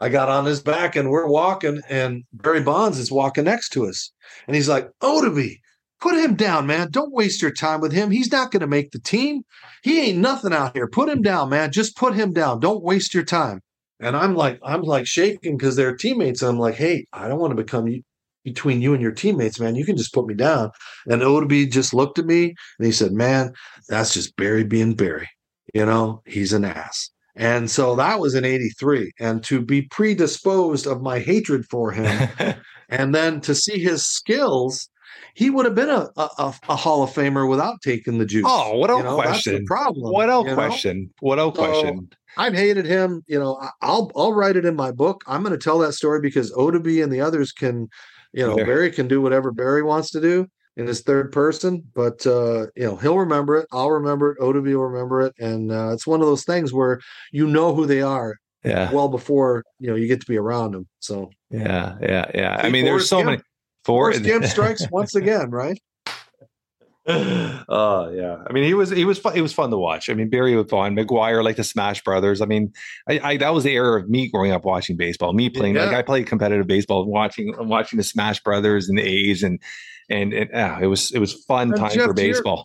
[SPEAKER 3] I got on his back, and we're walking, and Barry Bonds is walking next to us, and he's like, "Oddibe." Put him down, man. Don't waste your time with him. He's not going to make the team. He ain't nothing out here. Put him down, man. Just put him down. Don't waste your time. And I'm like, I'm like shaking because they're teammates. And I'm like, hey, I don't want to become you, between you and your teammates, man. You can just put me down. And Oddibe just looked at me and he said, man, that's just Barry being Barry. You know, he's an ass. And so that was in 83. And to be predisposed of my hatred for him (laughs) and then to see his skills, he would have been a, a, a- Hall of Famer without taking the juice.
[SPEAKER 2] oh, what a
[SPEAKER 3] You know, that's the
[SPEAKER 2] question!
[SPEAKER 3] problem.
[SPEAKER 2] What a
[SPEAKER 3] you know?
[SPEAKER 2] question! What a
[SPEAKER 3] So,
[SPEAKER 2] question!
[SPEAKER 3] I've hated him. You know, I'll I'll write it in my book. I'm going to tell that story because Oddibe and the others can, you know,
[SPEAKER 2] Yeah.
[SPEAKER 3] Barry can do whatever Barry wants to do in his third person. But uh, you know, he'll remember it. I'll remember it. Oddibe will remember it, and uh, it's one of those things where you know who they are
[SPEAKER 2] Yeah,
[SPEAKER 3] well before you know you get to be around them. So
[SPEAKER 2] yeah, yeah, yeah. I mean, there's so many. For
[SPEAKER 3] Forrest Gump (laughs) strikes once again, right?
[SPEAKER 2] Oh yeah, I mean he was he was fun. It was fun to watch. I mean Barry was fun. McGwire like the Smash Brothers. I mean, I, I that was the era of me growing up watching baseball. Me playing like I played competitive baseball, watching watching the Smash Brothers and the A's and and, and ah, it was it was fun
[SPEAKER 3] And
[SPEAKER 2] time
[SPEAKER 3] Jeff,
[SPEAKER 2] for baseball.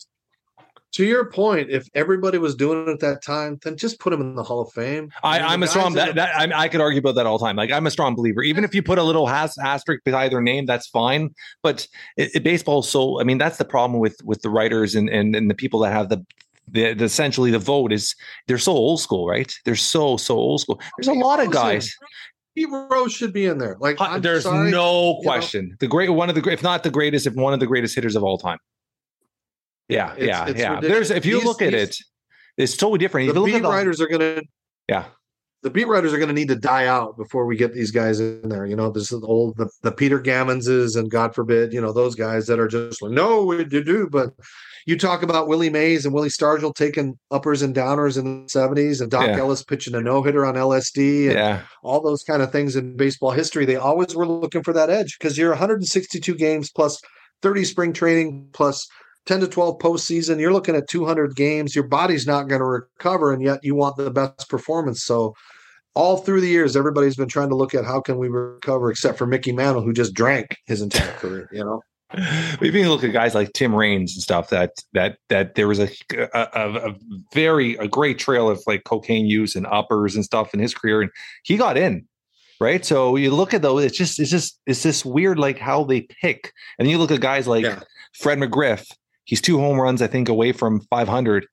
[SPEAKER 3] To your point, if everybody was doing it at that time, then just put him in the Hall of Fame.
[SPEAKER 2] I,
[SPEAKER 3] mean, the
[SPEAKER 2] I'm a strong that,
[SPEAKER 3] the-
[SPEAKER 2] that I, I could argue about that all the time. Like I'm a strong believer. Even if you put a little has, asterisk beside their name, that's fine. But it, it, baseball so. I mean, that's the problem with with the writers and and, and the people that have the, the the essentially the vote is they're so old school, right? They're so so old school. There's a lot of guys.
[SPEAKER 3] Pete Rose should be in there. Like, I'm
[SPEAKER 2] there's
[SPEAKER 3] sorry,
[SPEAKER 2] no
[SPEAKER 3] know.
[SPEAKER 2] question. The great one of the great, if not the greatest, if one of the greatest hitters of all time. Yeah,
[SPEAKER 3] It's-
[SPEAKER 2] yeah,
[SPEAKER 3] it's
[SPEAKER 2] yeah.
[SPEAKER 3] ridiculous.
[SPEAKER 2] There's if you
[SPEAKER 3] These-
[SPEAKER 2] look at
[SPEAKER 3] these-
[SPEAKER 2] it, it's totally different.
[SPEAKER 3] The beat
[SPEAKER 2] at the-
[SPEAKER 3] writers are gonna
[SPEAKER 2] yeah,
[SPEAKER 3] the beat writers are going to need to die out before we get these guys in there. You know, this is the old the, the Peter Gammonses and God forbid, you know, those guys that are just like, no, we do do. But you talk about Willie Mays and Willie Stargell taking uppers and downers in the seventies, and Doc
[SPEAKER 2] Yeah.
[SPEAKER 3] Ellis pitching a no hitter on LSD, and
[SPEAKER 2] yeah,
[SPEAKER 3] all those kind of things in baseball history. They always were looking for that edge because you're 162 games plus 30 spring training plus 10 to 12 postseason. You're looking at 200 games. Your body's not going to recover, and yet you want the best performance. So, all through the years, everybody's been trying to look at how can we recover, except for Mickey Mantle, who just drank his entire career. You know,
[SPEAKER 2] But if you look at guys like Tim Raines and stuff, that that that there was a a, a very a great trail of like cocaine use and uppers and stuff in his career, and he got in, right? So you look at those, it's just it's just it's this weird like how they pick, and you look at guys like
[SPEAKER 3] Yeah.
[SPEAKER 2] Fred McGriff. He's two home runs, I think, away from 500.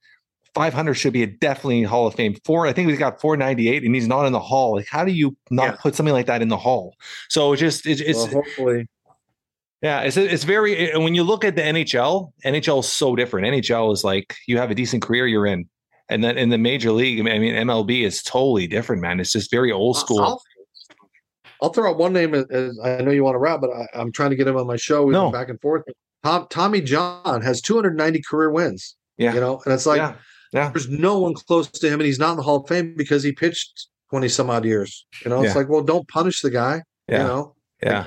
[SPEAKER 2] 500 should be a definitely Hall of Fame. Four, I think he's got 498, and he's not in the Hall. Like, how do you not
[SPEAKER 3] Yeah.
[SPEAKER 2] put something like that in the Hall? So it just it's, it's
[SPEAKER 3] well, hopefully,
[SPEAKER 2] yeah, it's it's very and when you look at the NHL, NHL is so different. NHL is like you have a decent career you're in. And then in the major league, I mean MLB is totally different, man. It's just very old school.
[SPEAKER 3] I'll, I'll throw out one name. As, as I know you want to wrap, but I, I'm trying to get him on my show. We've
[SPEAKER 2] No.
[SPEAKER 3] back and forth. Tom, Tommy John has 290 career wins.
[SPEAKER 2] yeah.
[SPEAKER 3] You know, and it's like
[SPEAKER 2] yeah. Yeah.
[SPEAKER 3] there's no one close to him, and he's not in the Hall of Fame because he pitched 20 some odd years. You know, it's like, well, don't punish the guy.
[SPEAKER 2] Yeah.
[SPEAKER 3] You know,
[SPEAKER 2] Yeah.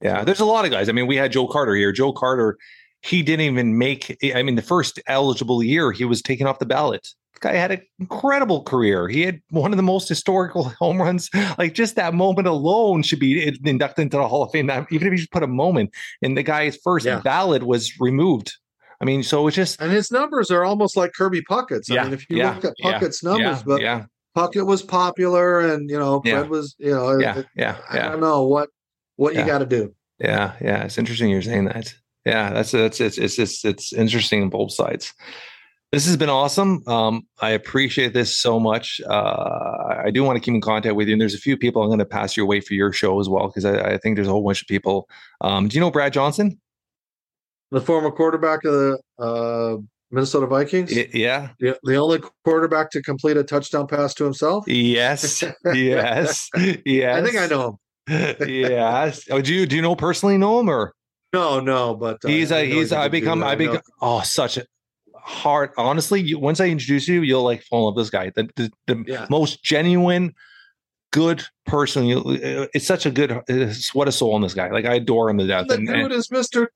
[SPEAKER 2] Yeah. There's a lot of guys. I mean, we had Joe Carter here. Joe Carter, he didn't even make I mean, the first eligible year, he was taken off the ballot. The guy had an incredible career. He had one of the most historical (laughs) home runs. Like just that moment alone should be inducted into the Hall of Fame. That- Even if you just put a moment and the guy's first
[SPEAKER 3] Yeah.
[SPEAKER 2] ballot was removed. I mean, so it's just
[SPEAKER 3] and his numbers are almost like Kirby Puckett's. I
[SPEAKER 2] Yeah,
[SPEAKER 3] mean, if you
[SPEAKER 2] yeah,
[SPEAKER 3] look at
[SPEAKER 2] yeah,
[SPEAKER 3] Puckett's numbers,
[SPEAKER 2] yeah,
[SPEAKER 3] but
[SPEAKER 2] yeah,
[SPEAKER 3] Puckett was popular, and you know,
[SPEAKER 2] Yeah.
[SPEAKER 3] Fred was, you know,
[SPEAKER 2] yeah,
[SPEAKER 3] it-
[SPEAKER 2] yeah,
[SPEAKER 3] I
[SPEAKER 2] yeah.
[SPEAKER 3] don't know what what
[SPEAKER 2] Yeah.
[SPEAKER 3] you got to do.
[SPEAKER 2] Yeah, yeah, it's interesting you're saying that. Yeah, that's that's it's it's it's it's interesting on both sides. This has been awesome. Um, I appreciate this so much. Uh, I do want to keep in contact with you, and there's a few people I'm going to pass your way for your show as well because I, I think there's a whole bunch of people. Um, do you know Brad Johnson?
[SPEAKER 3] The former quarterback of the uh, Minnesota Vikings,
[SPEAKER 2] Y- yeah.
[SPEAKER 3] the, the only quarterback to complete a touchdown pass to himself.
[SPEAKER 2] Yes. Yes. Yes. (laughs)
[SPEAKER 3] I think I know him.
[SPEAKER 2] yes. Oh, do you do you know personally know him or?
[SPEAKER 3] No, no, but uh,
[SPEAKER 2] he's a he's
[SPEAKER 3] a
[SPEAKER 2] I become I become oh such a hard honestly you, once I introduce you you'll like fall in love with this guy the the, the
[SPEAKER 3] Yeah.
[SPEAKER 2] most genuine good person you uh, it's such a good what a soul in this guy like I adore him to death
[SPEAKER 3] The
[SPEAKER 2] and,
[SPEAKER 3] dude
[SPEAKER 2] and
[SPEAKER 3] is Mister.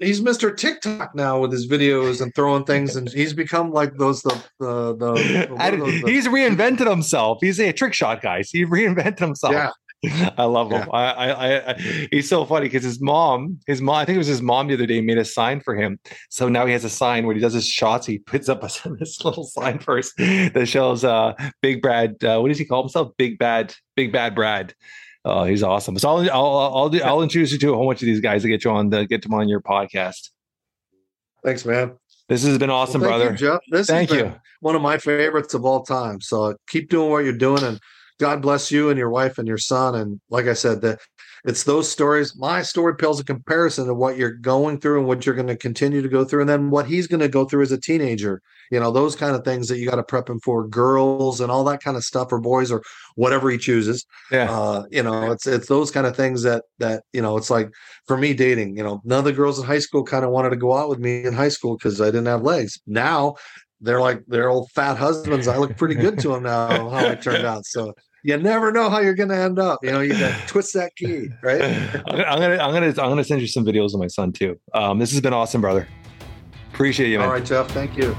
[SPEAKER 3] He's Mister TikTok now with his videos and throwing things, and he's become like those the the the. (laughs) one
[SPEAKER 2] I-
[SPEAKER 3] those- the-
[SPEAKER 2] he's reinvented himself he's a trick shot guys he reinvented himself
[SPEAKER 3] yeah, (laughs)
[SPEAKER 2] I love him.
[SPEAKER 3] Yeah.
[SPEAKER 2] I, I, I, he's so funny because his mom, his mom, I think it was his mom the other day made a sign for him. So now he has a sign when he does his shots. He puts up a, (laughs) this little sign first that shows uh, Big Brad. Uh, what does he call himself? Big Bad, Big Bad Brad. Oh, he's awesome. So I'll, I'll, I'll, do, I'll introduce you to a whole bunch of these guys to get you on the get them on your podcast.
[SPEAKER 3] thanks, man.
[SPEAKER 2] This has been awesome,
[SPEAKER 3] Well,
[SPEAKER 2] brother.
[SPEAKER 3] you, Jeff. This
[SPEAKER 2] Thank you.
[SPEAKER 3] one of my favorites of all time. So keep doing what you're doing, and God bless you and your wife and your son. And like I said, that it's those stories. My story pales in comparison to what you're going through and what you're going to continue to go through, and then what he's going to go through as a teenager. You know, those kind of things that you got to prep him for, girls and all that kind of stuff, or boys, or whatever he chooses.
[SPEAKER 2] Yeah.
[SPEAKER 3] Uh, you know, it's it's those kind of things that that you know, it's like for me dating. You know, none of the girls in high school kind of wanted to go out with me in high school because I didn't have legs. Now they're like they're old fat husbands. I look pretty good to them now. How I turned out. So you never know how you're going to end up. You know, you got to twist that key, right? (laughs)
[SPEAKER 2] I'm gonna, I'm gonna, I'm gonna, I'm gonna send you some videos of my son too. Um, this has been awesome, brother. Appreciate you, man.
[SPEAKER 3] All right, Jeff. Thank you.